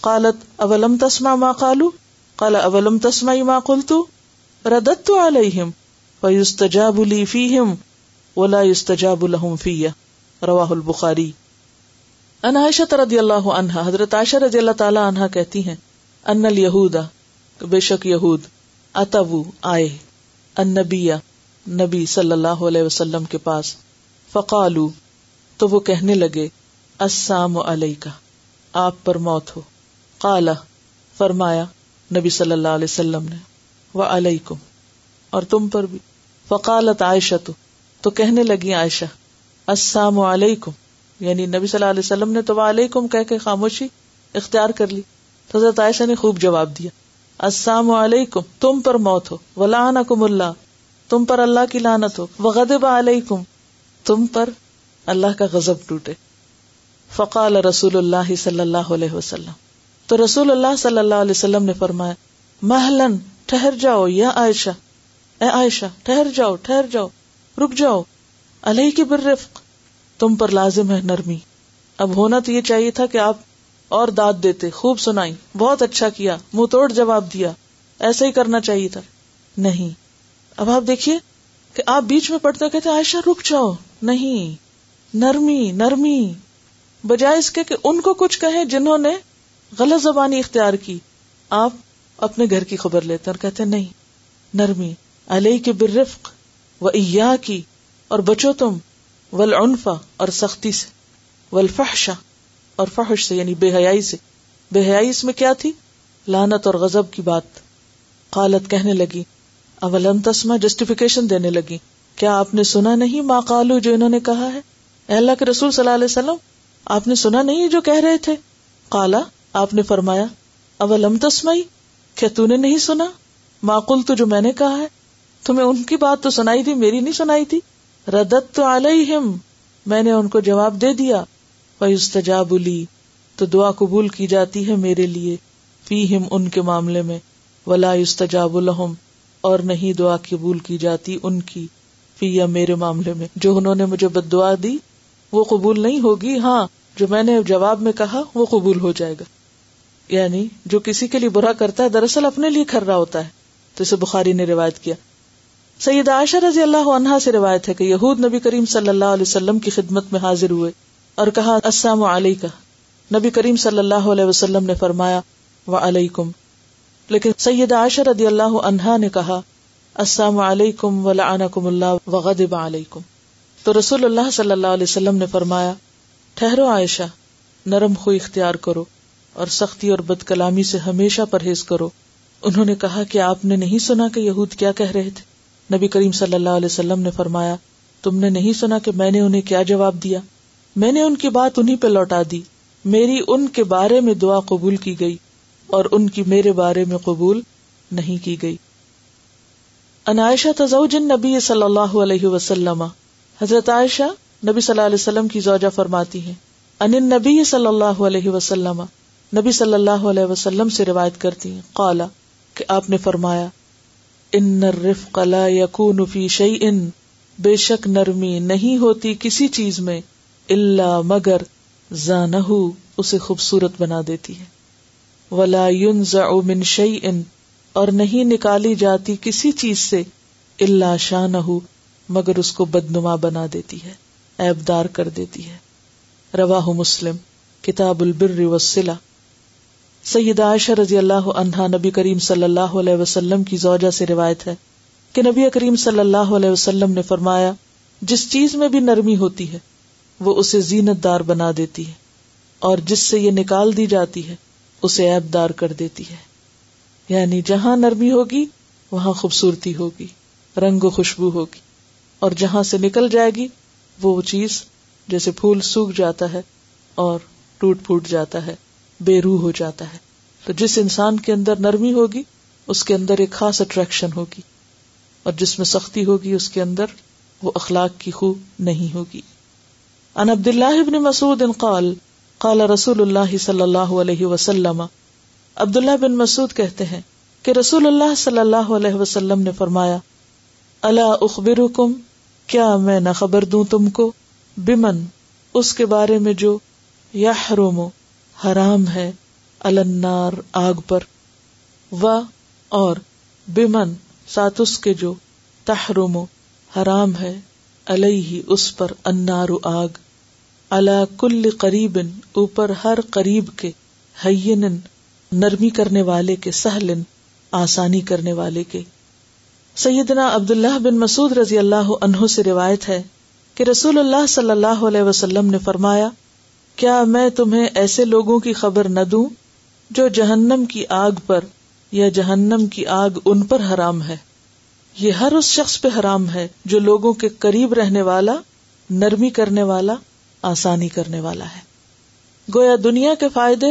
قالت، اولم تسمع ما قالوا؟ قال، اولم تسمع ما قلت؟ رددت علیہم فیستجاب لی فیہم ولا یستجاب لهم فیہ۔ رواہ البخاری۔ ان عائشہ رضی اللہ عنہ حضرت عائشہ رضی اللہ تعالی عنہ کہتی ہیں، ان الیہود، بے شک یہود اتو آئے النبی نبی صلی اللہ علیہ وسلم کے پاس۔ فقالو، تو وہ کہنے لگے، السلام علیکہ، آپ پر موت ہو۔ قالا فرمایا، نبی صلی اللہ علیہ وسلم نے و علیکم اور تم پر بھی۔ فقالت عائشہ تو تو کہنے لگی عائشہ، السلام علیکم یعنی نبی صلی اللہ علیہ وسلم نے تو علیکم کہہ کے خاموشی اختیار کر لی۔ حضرت عائشہ نے خوب جواب دیا، السلام علیکم، تم پر موت ہو، ولعنکم اللہ۔ تم پر اللہ کی لانت ہو۔ وغضب علیکم تم پر اللہ کا غضب ٹوٹے۔ فقال رسول اللہ صلی اللہ علیہ وسلم۔ تو رسول اللہ صلی اللہ علیہ وسلم نے فرمایا محلن ٹھہر جاؤ، یا عائشہ۔ اے عائشہ، ٹھہر جاؤ ٹھہر جاؤ، رک جاؤ۔ علیہ کی برفق تم پر لازم ہے نرمی۔ اب ہونا تو یہ چاہیے تھا کہ آپ اور داد دیتے، خوب سنائی، بہت اچھا کیا، منہ توڑ جواب دیا۔ ایسا ہی کرنا چاہیے تھا۔ نہیں۔ اب آپ دیکھیے کہ آپ بیچ میں پڑھتے کہتے عائشہ رک جاؤ۔ نہیں، نرمی نرمی۔ بجائے اس کے کہ ان کو کچھ کہیں جنہوں نے غلط زبانی اختیار کی۔ آپ اپنے گھر کی خبر لیتے اور کہتے نہیں، نرمی۔ علیہ کے برفق و ایا کی اور بچو تم ول اور سختی سے۔ ولفحشا اور فحش سے یعنی بے حیائی سے۔ بے حیائی اس میں کیا تھی؟ لانت اور غزب کی بات۔ قالت کہنے لگی اولم تسما جسٹیفیکیشن دینے لگی۔ کیا آپ نے سنا نہیں ماں کالو جو انہوں نے کہا ہے؟ اے اللہ کے رسول صلی اللہ علیہ وسلم، آپ نے سنا نہیں جو کہہ رہے تھے؟ کالا آپ نے فرمایا، اولم تسمائی کیا تو نے نہیں سنا؟ معقول تو جو میں نے کہا ہے۔ تمہیں ان کی بات تو سنائی تھی، میری نہیں سنائی تھی۔ ردت تو علیہم، میں نے ان کو جواب دے دیا۔ فیستجاب لی، تو دعا قبول کی جاتی ہے میرے لیے فی ہم ان کے معاملے میں۔ ولا یستجاب لہم اور نہیں دعا قبول کی جاتی ان کی فی یا میرے معاملے میں۔ جو انہوں نے مجھے بد دعا دی، وہ قبول نہیں ہوگی۔ ہاں جو میں نے جواب میں کہا، وہ قبول ہو جائے گا۔ یعنی جو کسی کے لیے برا کرتا ہے، دراصل اپنے لیے کر رہا ہوتا ہے۔ تو اسے بخاری نے روایت کیا۔ سید عائشہ رضی اللہ عنہا سے روایت ہے کہ یہود نبی کریم صلی اللہ علیہ وسلم کی خدمت میں حاضر ہوئے اور کہا، السلام علیکم نبی کریم صلی اللہ علیہ وسلم نے فرمایا و علیکم لیکن سید عائشہ رضی اللہ عنہا نے کہا، السلام علیکم ولعنکم اللہ وغضب علیکم۔ تو رسول اللہ صلی اللہ علیہ وسلم نے فرمایا، ٹھہرو عائشہ، نرم خو اختیار کرو اور سختی اور بد کلامی سے ہمیشہ پرہیز کرو۔ انہوں نے کہا کہ آپ نے نہیں سنا کہ یہود کیا کہہ رہے تھے۔ نبی کریم صلی اللہ علیہ وسلم نے فرمایا، تم نے نہیں سنا کہ میں نے انہیں کیا جواب دیا۔ میں نے ان کی بات انہیں پہ لوٹا دی۔ میری ان کے بارے میں دعا قبول کی گئی۔ اور ان کی میرے بارے میں قبول نہیں کی گئی۔ انائشہ تزوج نبی صلی اللہ علیہ وسلم۔ حضرت عائشہ نبی صلی اللہ علیہ وسلم کی زوجہ فرماتی ہیں۔ ان نبی صلی اللہ علیہ وسلم۔ نبی صلی اللہ علیہ وسلم سے روایت کرتی ہیں۔ قالا کہ آپ نے فرمایا، ان الرفق لا يكون في شيء بے شک نرمی نہیں ہوتی کسی چیز میں اللہ مگر زانہ اسے خوبصورت بنا دیتی ہے۔ ولا ينزع من شيء۔ اور نہیں نکالی جاتی کسی چیز سے اللہ شانہ مگر اس کو بدنما بنا دیتی ہے ایبدار کر دیتی ہے۔ رواہ مسلم، کتاب البر وسلہ سید عائشہ رضی اللہ عنہا نبی کریم صلی اللہ علیہ وسلم کی زوجہ سے روایت ہے کہ نبی کریم صلی اللہ علیہ وسلم نے فرمایا، جس چیز میں بھی نرمی ہوتی ہے، وہ اسے زینت دار بنا دیتی ہے، اور جس سے یہ نکال دی جاتی ہے اسے ایب دار کر دیتی ہے۔ یعنی جہاں نرمی ہوگی، وہاں خوبصورتی ہوگی، رنگ و خوشبو ہوگی۔ اور جہاں سے نکل جائے گی، وہ چیز جیسے پھول سوکھ جاتا ہے اور ٹوٹ پھوٹ جاتا ہے، بے روح ہو جاتا ہے۔ تو جس انسان کے اندر نرمی ہوگی، اس کے اندر ایک خاص اٹریکشن ہوگی۔ اور جس میں سختی ہوگی، اس کے اندر وہ اخلاق کی خو نہیں ہوگی۔ ان عبد اللہ ابن مسعود قال قال رسول اللہ صلی اللہ علیہ وسلم، عبداللہ بن مسعود کہتے ہیں کہ رسول اللہ صلی اللہ علیہ وسلم نے فرمایا اللہ اخبرکم، کیا میں نہ خبر دوں تم کو؟ بمن، اس کے بارے میں جو یا حرام ہے النار، آگ پر۔ و، اور بمن، ساتھ اس کے جو تحرم، حرام ہے، علیہ، اس پر انار آگ۔ اللہ کل قریب اوپر ہر قریب کے حین نرمی کرنے والے کے، سہلن، آسانی کرنے والے کے۔ سیدنا عبداللہ بن مسعود رضی اللہ عنہ سے روایت ہے کہ رسول اللہ صلی اللہ علیہ وسلم نے فرمایا، کیا میں تمہیں ایسے لوگوں کی خبر نہ دوں جو جہنم کی آگ پر یا جہنم کی آگ ان پر حرام ہے؟ یہ ہر اس شخص پہ حرام ہے جو لوگوں کے قریب رہنے والا، نرمی کرنے والا آسانی کرنے والا ہے۔ گویا دنیا کے فائدے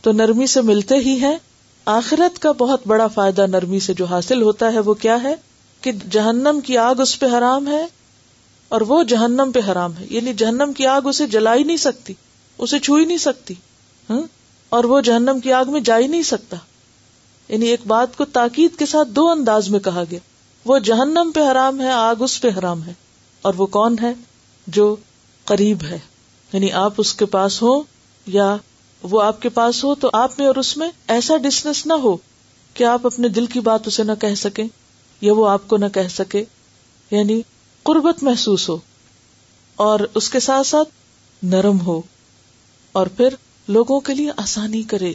تو نرمی سے ملتے ہی ہیں۔ آخرت کا بہت بڑا فائدہ نرمی سے جو حاصل ہوتا ہے وہ کیا ہے؟ کہ جہنم کی آگ اس پہ حرام ہے اور وہ جہنم پہ حرام ہے۔ یعنی جہنم کی آگ اسے جلا ہی نہیں سکتی، اسے چھو ہی نہیں سکتی ہاں؟ اور وہ جہنم کی آگ میں جا ہی نہیں سکتا۔ یعنی ایک بات کو تاکید کے ساتھ دو انداز میں کہا گیا۔ وہ جہنم پہ حرام ہے، آگ اس پہ حرام ہے۔ اور وہ کون ہے؟ جو قریب ہے۔ یعنی آپ اس کے پاس ہو یا وہ آپ کے پاس ہو تو آپ میں اور اس میں ایسا ڈسٹینس نہ ہو کہ آپ اپنے دل کی بات اسے نہ کہہ سکیں یا وہ آپ کو نہ کہہ سکے یعنی قربت محسوس ہو اور اس کے ساتھ ساتھ نرم ہو اور پھر لوگوں کے لیے آسانی کرے،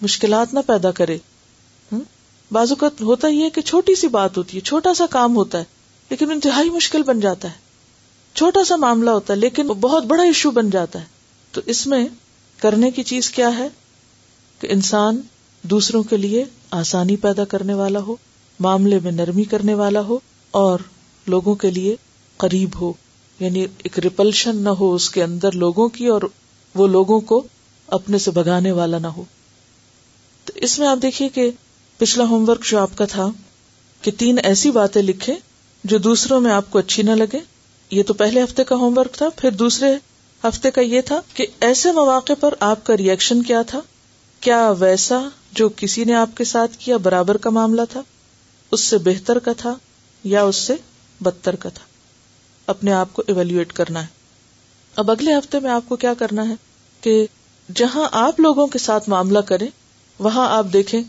مشکلات نہ پیدا کرے۔ بعض اوقات ہوتا ہی ہے کہ چھوٹی سی بات ہوتی ہے، چھوٹا سا کام ہوتا ہے، لیکن انتہائی مشکل بن جاتا ہے۔ چھوٹا سا معاملہ ہوتا ہے، لیکن بہت بڑا ایشو بن جاتا ہے۔ تو اس میں کرنے کی چیز کیا ہے؟ کہ انسان دوسروں کے لیے آسانی پیدا کرنے والا ہو، معاملے میں نرمی کرنے والا ہو، اور لوگوں کے لیے قریب ہو۔ یعنی ایک ریپلشن نہ ہو اس کے اندر لوگوں کی، اور وہ لوگوں کو اپنے سے بگانے والا نہ ہو۔ تو اس میں آپ دیکھیے کہ پچھلا ہوم ورک جو آپ کا تھا، کہ تین ایسی باتیں لکھے جو دوسروں میں آپ کو اچھی نہ لگے یہ تو پہلے ہفتے کا ہوم ورک تھا، پھر دوسرے ہفتے کا یہ تھا کہ ایسے مواقع پر آپ کا ریئیکشن کیا تھا؟ کیا ویسا جو کسی نے آپ کے ساتھ کیا برابر کا معاملہ تھا؟ اس سے بہتر کا تھا یا اس سے بدتر کا تھا؟ اپنے آپ کو ایویلویٹ کرنا ہے۔ اب اگلے ہفتے میں آپ کو کیا کرنا ہے؟ کہ جہاں آپ لوگوں کے ساتھ معاملہ کریں، وہاں آپ دیکھیں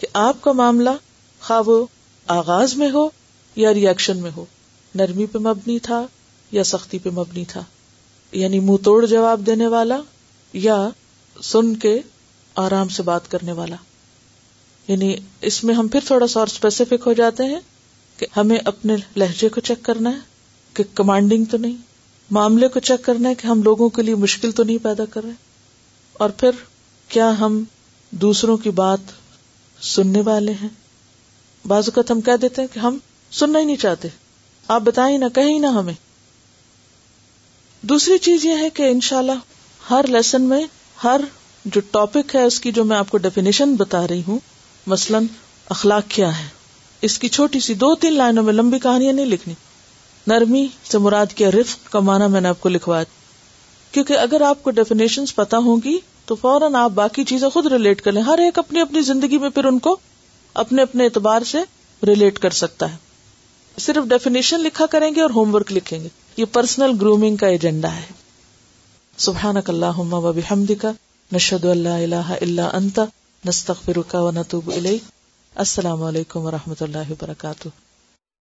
کہ آپ کا معاملہ خواہ وہ آغاز میں ہو یا ریئیکشن میں ہو۔ نرمی پہ مبنی تھا یا سختی پہ مبنی تھا۔ یعنی منہ توڑ جواب دینے والا یا سن کے آرام سے بات کرنے والا۔ یعنی اس میں ہم پھر تھوڑا سا اور اسپیسیفک ہو جاتے ہیں کہ ہمیں اپنے لہجے کو چیک کرنا ہے کہ کمانڈنگ تو نہیں، معاملے کو چیک کرنا ہے کہ ہم لوگوں کے لیے مشکل تو نہیں پیدا کر رہے۔ اور پھر کیا ہم دوسروں کی بات سننے والے ہیں؟ بعض اوقات ہم کہہ دیتے ہیں کہ ہم سننا ہی نہیں چاہتے۔ آپ بتائیں نہ، کہیں نہ ہمیں۔ دوسری چیز یہ ہے کہ انشاءاللہ ہر لیسن میں ہر جو ٹاپک ہے اس کی جو میں آپ کو ڈیفینیشن بتا رہی ہوں، مثلاً اخلاق کیا ہے؟ اس کی چھوٹی سی دو تین لائنوں میں لمبی کہانیاں نہیں لکھنی۔ نرمی سے مراد کیا رفق کا معنی میں نے آپ کو لکھوایا۔ کیونکہ اگر آپ کو ڈیفینیشن پتا ہوں گی، تو فوراً آپ باقی چیزیں خود ریلیٹ کر لیں۔ ہر ایک اپنی اپنی زندگی میں پھر ان کو اپنے اپنے اعتبار سے ریلیٹ کر سکتا ہے۔ صرف ڈیفینیشن لکھا کریں گے اور ہوم ورک لکھیں گے۔ یہ پرسنل گرومنگ کا ایجنڈا ہے۔ سبحان اللہم و بحمدک نشہد اللہ الہ الا انت نستغفرک و نتوب الیک السلام علیکم و رحمۃ اللہ وبرکاتہ